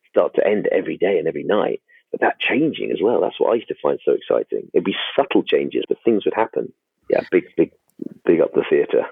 start to end every day and every night. But that changing as well, that's what I used to find so exciting. It'd be subtle changes, but things would happen. Yeah, big, big, big up the theatre.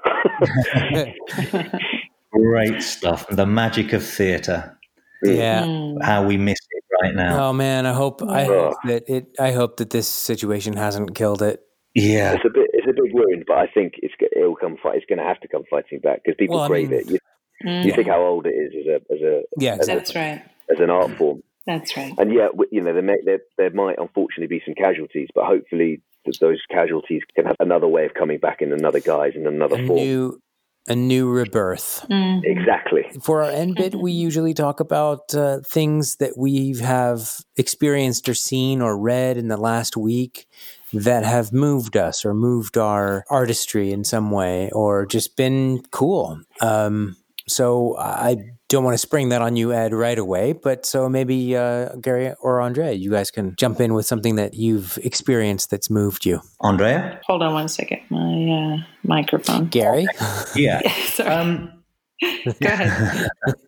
Great stuff. The magic of theatre. Yeah. Mm. How we miss it right now. Oh man, I hope I hope that it I hope that this situation hasn't killed it. Yeah. It's a bit it's a big wound, but I think it's it'll come. Fight, it's going to have to come fighting back because people well, crave I mean, it. You, mm, you, think how old it is as a as a yeah, as that's a, right as an art form. That's right. And yeah, you know there may, there there might unfortunately be some casualties, but hopefully those casualties can have another way of coming back in another guise in another a form. New, a new rebirth. Mm-hmm. Exactly. For our end bit, we usually talk about uh, things that we have experienced or seen or read in the last week that have moved us or moved our artistry in some way or just been cool. Um, so I don't want to spring that on you, Ed, right away. But so maybe uh, Gary or Andrea, you guys can jump in with something that you've experienced that's moved you. Andrea, hold on one second. My uh, microphone. Gary, yeah. yeah um, Go ahead.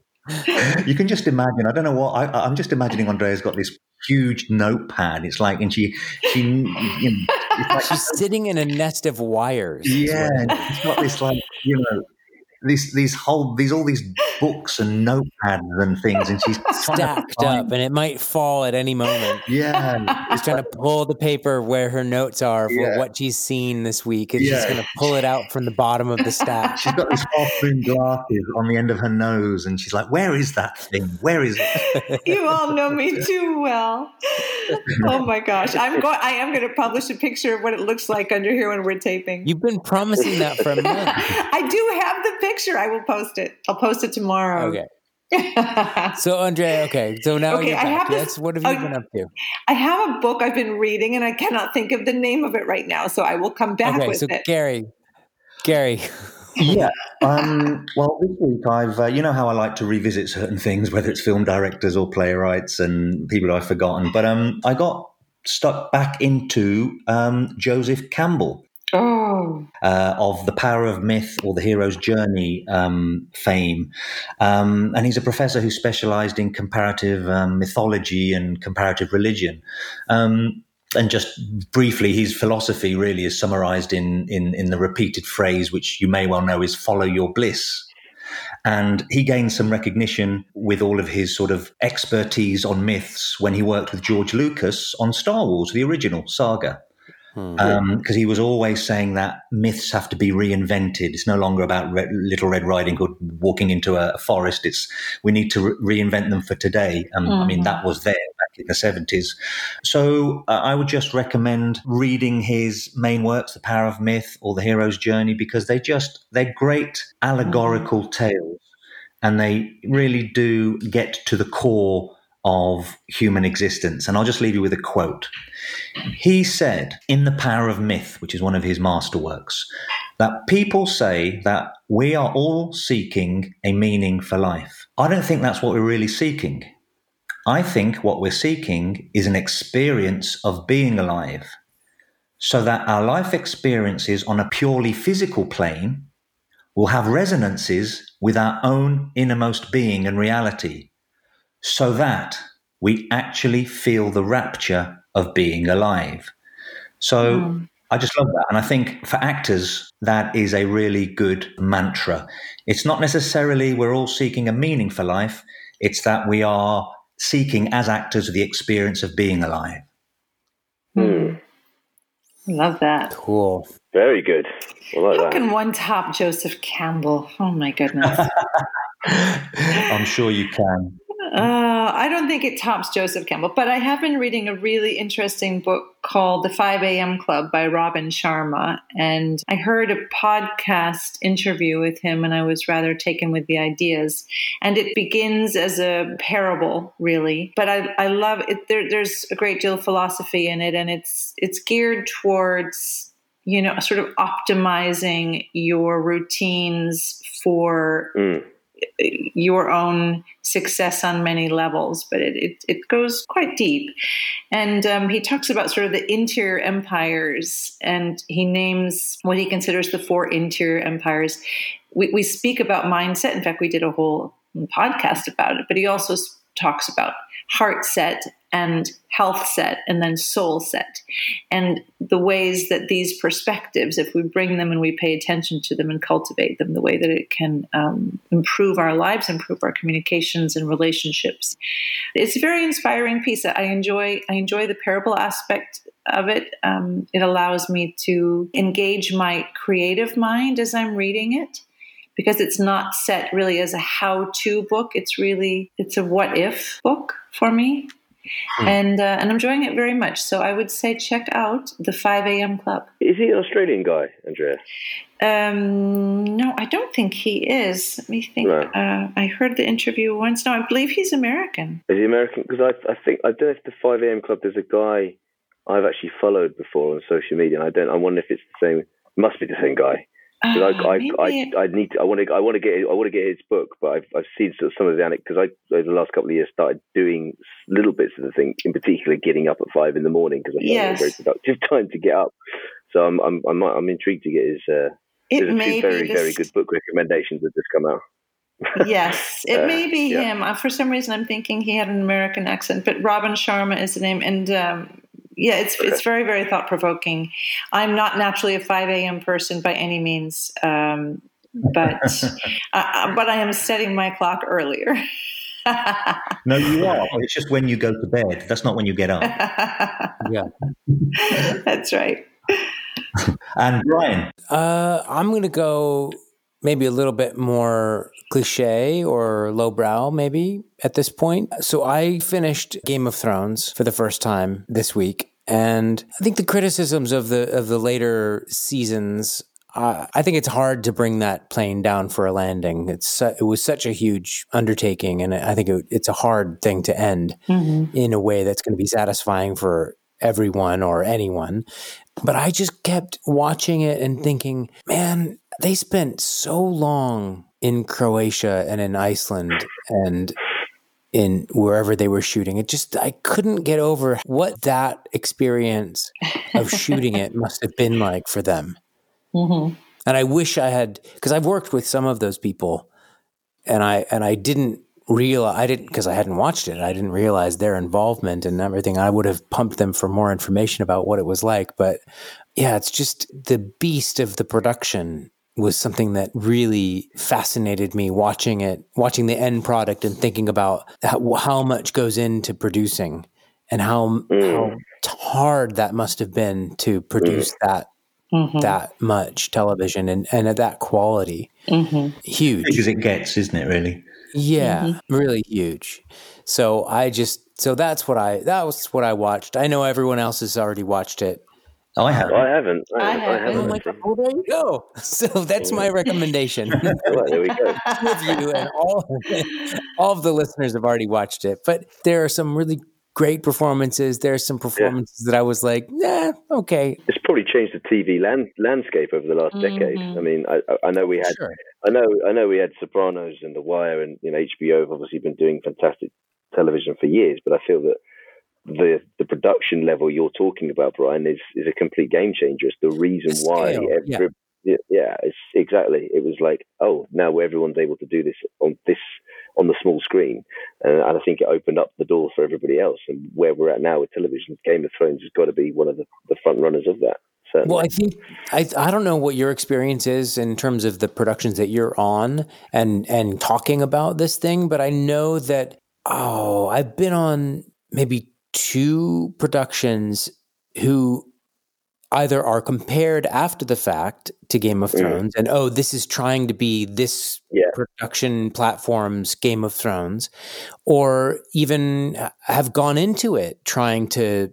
you can just imagine. I don't know what I, am just imagining. Andrea's got this huge notepad. It's like, and she, she, you know, like, she's sitting in a nest of wires. Yeah, she's got this like, you know, these these whole these all these books and notepads and things, and she's stacked up, and it might fall at any moment. Yeah, she's trying to pull the paper where her notes are for yeah. what she's seen this week, and yeah. she's going to pull it out from the bottom of the stack. She's got these half-moon glasses on the end of her nose, and she's like, "Where is that thing? Where is it?" you all know me too well. Oh my gosh, I'm going. I am going to publish a picture of what it looks like under here when we're taping. You've been promising that for a month. I do have the picture. I will post it. I'll post it tomorrow. Okay. so Andrea, okay. So now Okay, you're I back. have this- what have you uh, been up to? I have a book I've been reading and I cannot think of the name of it right now, so I will come back Okay, with so it. Gary, Gary, yeah. Um, well, this week I've, uh, you know how I like to revisit certain things, whether it's film directors or playwrights and people I've forgotten. But um, I got stuck back into um, Joseph Campbell. Oh, uh, of the power of myth or the hero's journey um, fame. Um, and he's a professor who specialized in comparative um, mythology and comparative religion. Um, and just briefly, his philosophy really is summarized in, in, in the repeated phrase, which you may well know is follow your bliss. And he gained some recognition with all of his sort of expertise on myths when he worked with George Lucas on Star Wars, the original saga because he was always saying that myths have to be reinvented. It's no longer about Red, Little Red Riding Hood walking into a, forest. It's we need to re- reinvent them for today. Um, I mean, that was there back in the seventies. So uh, I would just recommend reading his main works, The Power of Myth or The Hero's Journey, because they just they're great allegorical tales, and they really do get to the core of human existence. And I'll just leave you with a quote. He said in The Power of Myth, which is one of his masterworks, that people say that we are all seeking a meaning for life. I don't think that's what we're really seeking. I think what we're seeking is an experience of being alive, so that our life experiences on a purely physical plane will have resonances with our own innermost being and reality so that we actually feel the rapture of being alive. So I just love that. And I think for actors, that is a really good mantra. It's not necessarily we're all seeking a meaning for life, it's that we are seeking as actors the experience of being alive. Hmm. love that. cool. Very good. I like How that. can one top Joseph Campbell? Oh my goodness. I'm sure you can. Uh, I don't think it tops Joseph Campbell, but I have been reading a really interesting book called The 5 a.m. Club by Robin Sharma. And I heard a podcast interview with him, and I was rather taken with the ideas. And it begins as a parable, really. But I, I love it. There, there's a great deal of philosophy in it, and it's it's geared towards you know sort of optimizing your routines for Mm. Your own success on many levels, but it, it, it goes quite deep. And um, he talks about sort of the interior empires, and he names what he considers the four interior empires. We, we speak about mindset. In fact, we did a whole podcast about it, but he also talks about heart set and health set and then soul set. And the ways that these perspectives if we bring them and we pay attention to them and cultivate them the way that it can um, improve our lives improve our communications and relationships. It's a very inspiring piece. I enjoy i enjoy the parable aspect of it. Um, it allows me to engage my creative mind as i'm reading it because it's not set really as a how-to book. It's really it's a what if book for me and uh, and i'm enjoying it very much so i would say check out the 5 a.m club Is he an Australian guy, Andrea? um no i don't think he is let me think No. uh, i heard the interview once no i believe he's american Is he American? Because I, I think I don't know if the 5 a.m. club. There's a guy I've actually followed before on social media. And I don't. I wonder if it's the same. Must be the same guy. Uh, I, I, I, I need. To, I want to. I want to get. I want to get his book, but I've, I've seen sort of some of the anecdotes because I over the last couple of years started doing little bits of the thing. In particular, getting up at five in the morning because I felt Yes. it was a very productive time to get up. So I'm. I'm. I'm, I'm intrigued to get his. Uh, it there's few very, very good book recommendations that just come out. yes, it Uh, may be yeah. him. For some reason, I'm thinking he had an American accent, but Robin Sharma is the name, and um, yeah, it's it's very very thought provoking. I'm not naturally a 5 a.m. person by any means, um, but uh, but I am setting my clock earlier. No, you are. It's just when you go to bed. That's not when you get up. Yeah. That's right. And Brian, Uh, I'm going to go maybe a little bit more cliche or lowbrow, maybe at this point. So I finished Game of Thrones for the first time this week, and I think the criticisms of the of the later seasons uh, I think it's hard to bring that plane down for a landing. It's su- it was such a huge undertaking, and I think it, it's a hard thing to end Mm-hmm. in a way that's going to be satisfying for everyone or anyone. But I just kept watching it and thinking, man, they spent so long in Croatia and in Iceland and in wherever they were shooting. It just, I couldn't get over what that experience of shooting it must have been like for them. Mm-hmm. And I wish I had, because I've worked with some of those people and I, and I didn't realize, I didn't, because I hadn't watched it, I didn't realize their involvement and everything. I would have pumped them for more information about what it was like. But yeah, it's just the beast of the production was something that really fascinated me watching it, watching the end product and thinking about how, how much goes into producing and how, how hard that must have been to produce that Mm-hmm. that much television and, and at that quality. Mm-hmm. Huge. Big as it gets, isn't it? Really. Yeah, really huge. So I just so that's what I that was what I watched. I know everyone else has already watched it. I have. I haven't. I, I haven't. I haven't. Oh haven't. my God, well, there you go. So that's my recommendation. Well, there we go. Two you and all all of the listeners have already watched it. But there are some really great performances. There are some performances that I was like, nah, okay. It's probably changed the TV land, landscape over the last decade. Mhm. I mean, I, I- I know we had, Sure. I know, I know we had Sopranos and The Wire, and you know HBO have obviously been doing fantastic television for years. But I feel that the the production level you're talking about, Brian, is is a complete game changer. It's the reason why every yeah. yeah, yeah, it's exactly. It was like, oh, now everyone's able to do this on this on the small screen, and, and I think it opened up the door for everybody else. And where we're at now with television, Game of Thrones has got to be one of the, the front runners of that. Certainly. Well, I think I I don't know what your experience is in terms of the productions that you're on and and talking about this thing, but I know that oh, I've been on maybe two productions who either are compared after the fact to Game of Mm. Thrones and oh, this is trying to be this Yeah. production platform's Game of Thrones or even have gone into it trying to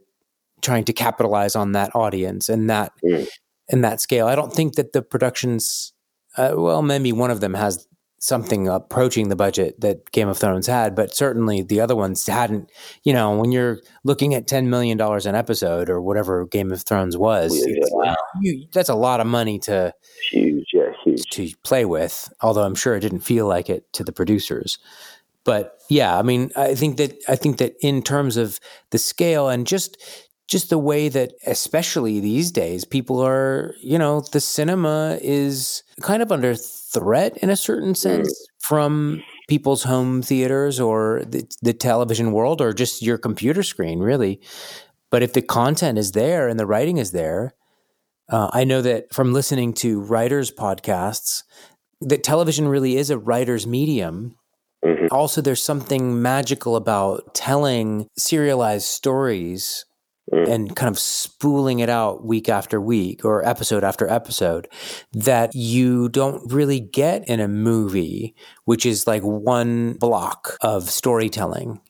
trying to capitalize on that audience and that Mm. and that scale. I don't think that the productions uh, well maybe one of them has something approaching the budget that Game of Thrones had, but certainly the other ones hadn't. You know, when you're looking at ten million dollars an episode or whatever Game of Thrones was, Yeah, you, that's a lot of money to huge, yeah, huge. to play with. Although I'm sure it didn't feel like it to the producers. But yeah, I mean, I think that I think that in terms of the scale and just just the way that especially these days people are, you know, the cinema is kind of under threat in a certain sense from people's home theaters or the, the television world or just your computer screen really. But if the content is there and the writing is there, uh, I know that from listening to writers' podcasts, that television really is a writer's medium. Mhm. Also, there's something magical about telling serialized stories Mm. and kind of spooling it out week after week or episode after episode that you don't really get in a movie, which is like one block of storytelling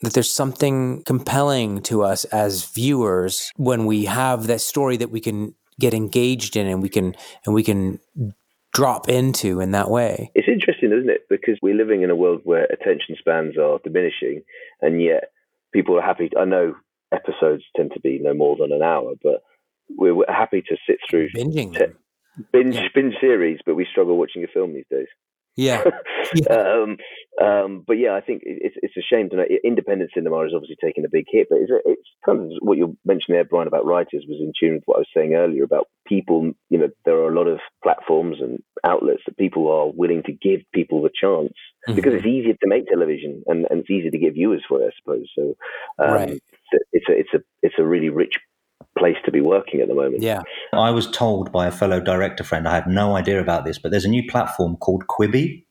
that there's something compelling to us as viewers when we have that story that we can get engaged in and we can and we can drop into in that way. It's interesting, isn't it? Because we're living in a world where attention spans are diminishing, and yet people are happy. I know episodes tend to be no more than an hour, but we're, we're happy to sit through Binging Te- binge Yeah. binge series, but we struggle watching a film these days. Yeah. Yeah. um, um, but yeah, I think it's it's a shame to know. Independent cinema is obviously taking a big hit, but it's, it's kind of what you mentioned there, Brian, about writers was in tune with what I was saying earlier about people. You know, there are a lot of platforms and outlets that people are willing to give people the chance because Mhm. it's easier to make television and, and it's easier to get viewers for it, I suppose. So um, Right. It's a it's a it's a really rich place to be working at the moment. Yeah. I was told by a fellow director friend, I had no idea about this, but there's a new platform called Quibi.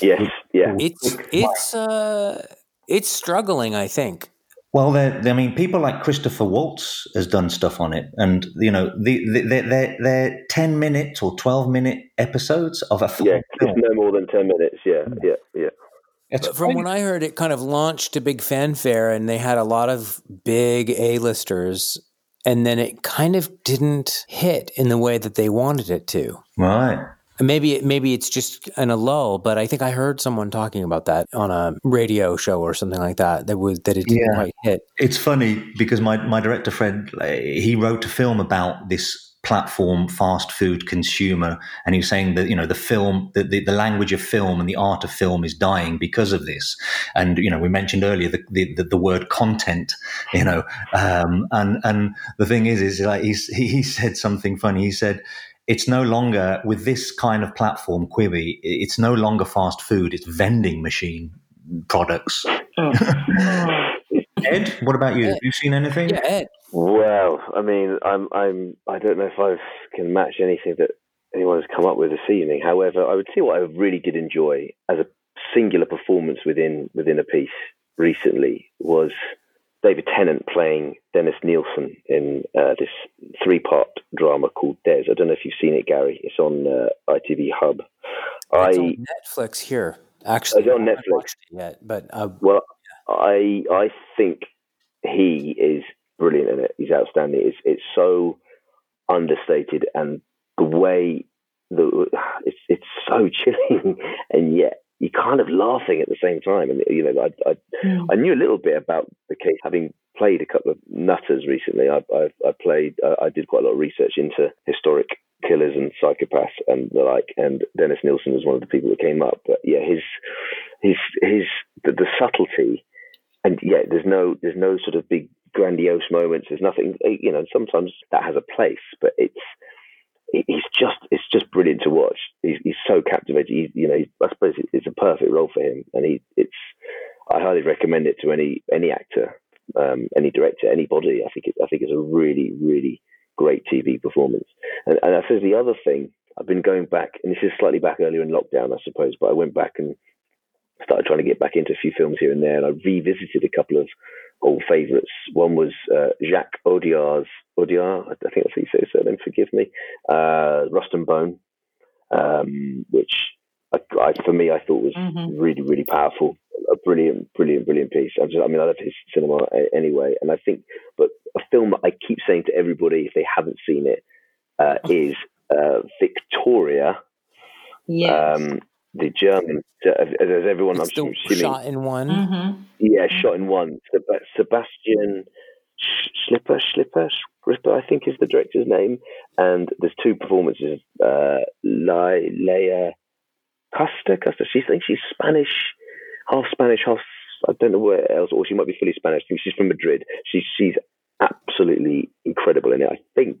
Yes. Yeah. It's it's uh it's struggling, I think. Well, they're, I mean, people like Christopher Waltz has done stuff on it, and you know, the, the, they're, they're, they're ten minute or twelve minute episodes of a full Yeah. film. It's no more than ten minutes. Yeah. Yeah. Yeah. It's But from what I heard, it kind of launched to big fanfare, and they had a lot of big A-listers and then it kind of didn't hit in the way that they wanted it to. Right. Maybe it, maybe it's just in a lull, but I think I heard someone talking about that on a radio show or something like that. That was that it didn't Yeah. quite hit. It's funny because my, my director friend he wrote a film about this platform fast food consumer and he was saying that you know the film the, the, the language of film and the art of film is dying because of this. And you know we mentioned earlier the the, the, the word content you know um, and and the thing is is like he's, he he said something funny. He said it's no longer with this kind of platform quibi it's no longer fast food it's vending machine products. Ed what about you? Have you seen anything? Yeah, Ed. Well, I mean, I'm, I'm, I don't know if I can match anything that anyone has come up with this evening. However, I would say what I really did enjoy as a singular performance within within a piece recently was David Tennant playing Dennis Nilsen in uh, this three part drama called Des. I don't know if you've seen it, Gary. It's on uh, ITV Hub. It's I on Netflix here. Actually, It's on Netflix. yet, but uh, Well, I I think he is brilliant in it. He's outstanding. It's it's so understated, and the way the it's it's so chilling, and yet you're kind of laughing at the same time. And you know, I I, mm. I knew a little bit about the case, having played a couple of nutters recently. I I, I played I, I did quite a lot of research into historic killers and psychopaths and the like. And Dennis Nilsen was one of the people that came up. But yeah, his his his the, the subtlety, and yet there's no there's no sort of big grandiose moments. There's nothing you know. Sometimes that has a place, but it's he's just it's just brilliant to watch. He's, he's so captivating. He's, you know, he's, I suppose it's a perfect role for him, and he it's. I highly recommend it to any any actor, um, any director, anybody. I think it, I think it's a really really great TV performance. And, and I suppose the other thing I've been going back, and this is slightly back earlier in lockdown, I suppose, but I went back and started trying to get back into a few films here and there, and I revisited a couple of old favourites. One was uh, Jacques Audiard's Audiard, I think that's how you say his surname. Forgive me. Uh, Rust and Bone, um, which I, I, for me I thought was Mhm. really really powerful. A brilliant, brilliant, brilliant piece. I, just, I mean, I love his cinema anyway, and I think, but a film that I keep saying to everybody if they haven't seen it uh, is uh, Victoria. Yes. Um, the German, uh, as everyone, it's I'm the assuming, shot in one. Mhm. yeah, shot in one. Sebastian Sch- Schlipper, Schlipper, Schlipper, I think is the director's name. And there's two performances. Uh, Le- Laia Costa, Costa. She thinks she's Spanish, half Spanish, half. I don't know where else, or she might be fully Spanish. She's from Madrid. She's she's absolutely incredible in it. I think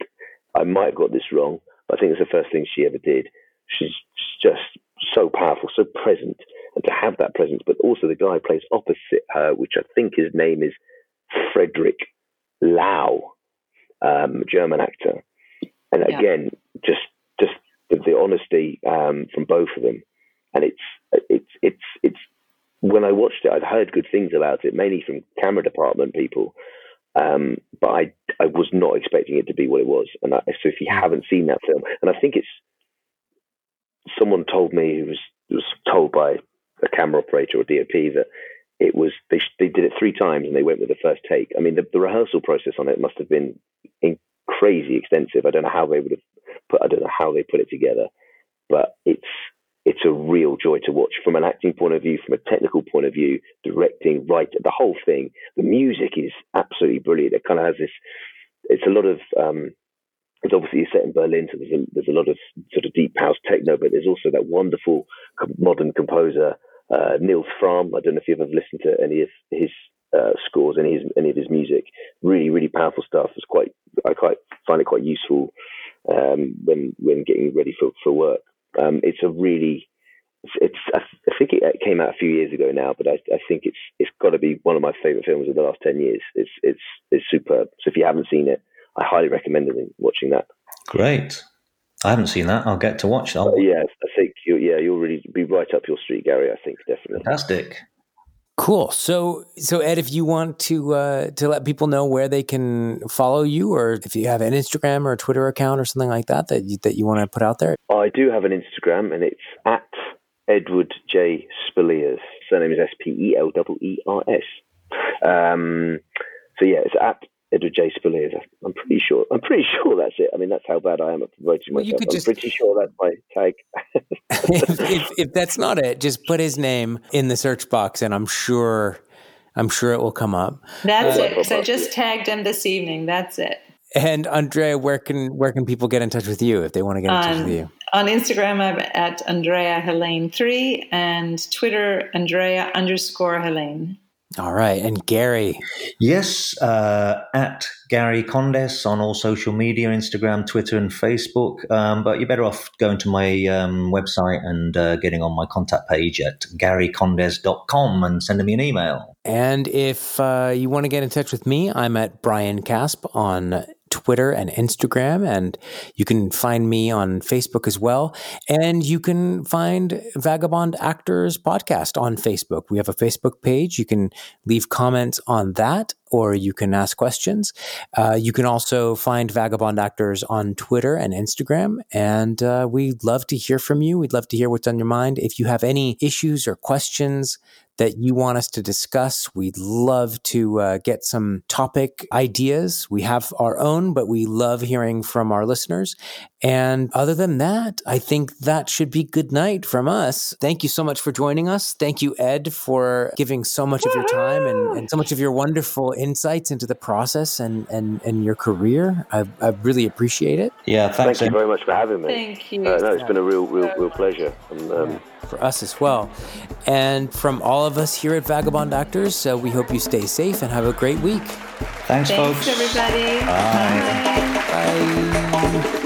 I might have got this wrong, but I think it's the first thing she ever did. She's just so powerful, so present, and to have that presence, but also the guy plays opposite her, which I think his name is Frederick Lau, um, German actor, and Yeah. again, just just the, the honesty um, from both of them, and it's it's it's it's when I watched it, I'd heard good things about it, mainly from camera department people, um, but I I was not expecting it to be what it was, and I, so if you haven't seen that film, and I think it's someone told me who was was told by a camera operator or DOP that it was they they did it three times and they went with the first take. I mean, the, the rehearsal process on it must have been crazy extensive. I don't know how they would have put. I don't know how they put it together, but it's it's a real joy to watch from an acting point of view, from a technical point of view, directing, right, the whole thing. The music is absolutely brilliant. It kind of has this. It's a lot of. Um, it's obviously set in Berlin, so there's a, there's a lot of sort of deep house techno, but there's also that wonderful modern composer uh, Nils Frahm. I don't know if you've ever listened to any of his uh, scores, any of his, any of his music. Really, really powerful stuff. It's quite I quite find it quite useful um, when when getting ready for for work. Um, it's a really it's, I think it came out a few years ago now, but I, I think it's it's got to be one of my favorite films of the last ten years. It's it's it's superb. So if you haven't seen it, I highly recommend it, watching that. Great. I haven't seen that. I'll get to watch that. But yeah, I think you yeah you'll really be right up your street, Gary. I think definitely. Fantastic. Cool. So, so Ed, if you want to uh, to let people know where they can follow you, or if you have an Instagram or a Twitter account or something like that that you, that you want to put out there, I do have an Instagram, and it's at Edward J Speleers. Surname is S P E L E E R S. Um, so yeah, it's at Edward J. Speleers. I'm pretty sure. I'm pretty sure that's it. I mean, that's how bad I am at promoting you myself. could I'm just- pretty sure that's my tag. if, if, if that's not it, just put his name in the search box, and I'm sure, I'm sure it will come up. That's Uh, it. 'cause I just tagged him this evening. That's it. And Andrea, where can where can people get in touch with you if they want to get in touch Um, with you? On Instagram, I'm at Andrea Helene three, and Twitter Andrea underscore Helene. All right, and Gary. Yes, uh, at Gary Condes on all social media Instagram, Twitter, and Facebook. Um, but you're better off going to my um, website and uh, getting on my contact page at garycondes.com and sending me an email. And if uh, you want to get in touch with me, I'm at Brian Casp on Twitter and Instagram, and you can find me on Facebook as well. And you can find Vagabond Actors Podcast on Facebook. We have a Facebook page. You can leave comments on that, or you can ask questions. Uh, you can also find Vagabond Actors on Twitter and Instagram. And uh, we'd love to hear from you. We'd love to hear what's on your mind. If you have any issues or questions, that you want us to discuss. We'd love to uh, get some topic ideas. We have our own, but we love hearing from our listeners. And other than that, I think that should be good night from us. Thank you so much for joining us. Thank you, Ed, for giving so much of your time and, and so much of your wonderful insights into the process and, and, and your career. I, I really appreciate it. Yeah, Thank you very much for having me. Thank you. Uh, no, it's been a real, real, real pleasure. And, um, for us as well. And from all of us here at Vagabond Doctors, so uh, we hope you stay safe and have a great week. Thanks, Thanks folks. everybody. Bye. Bye. Bye.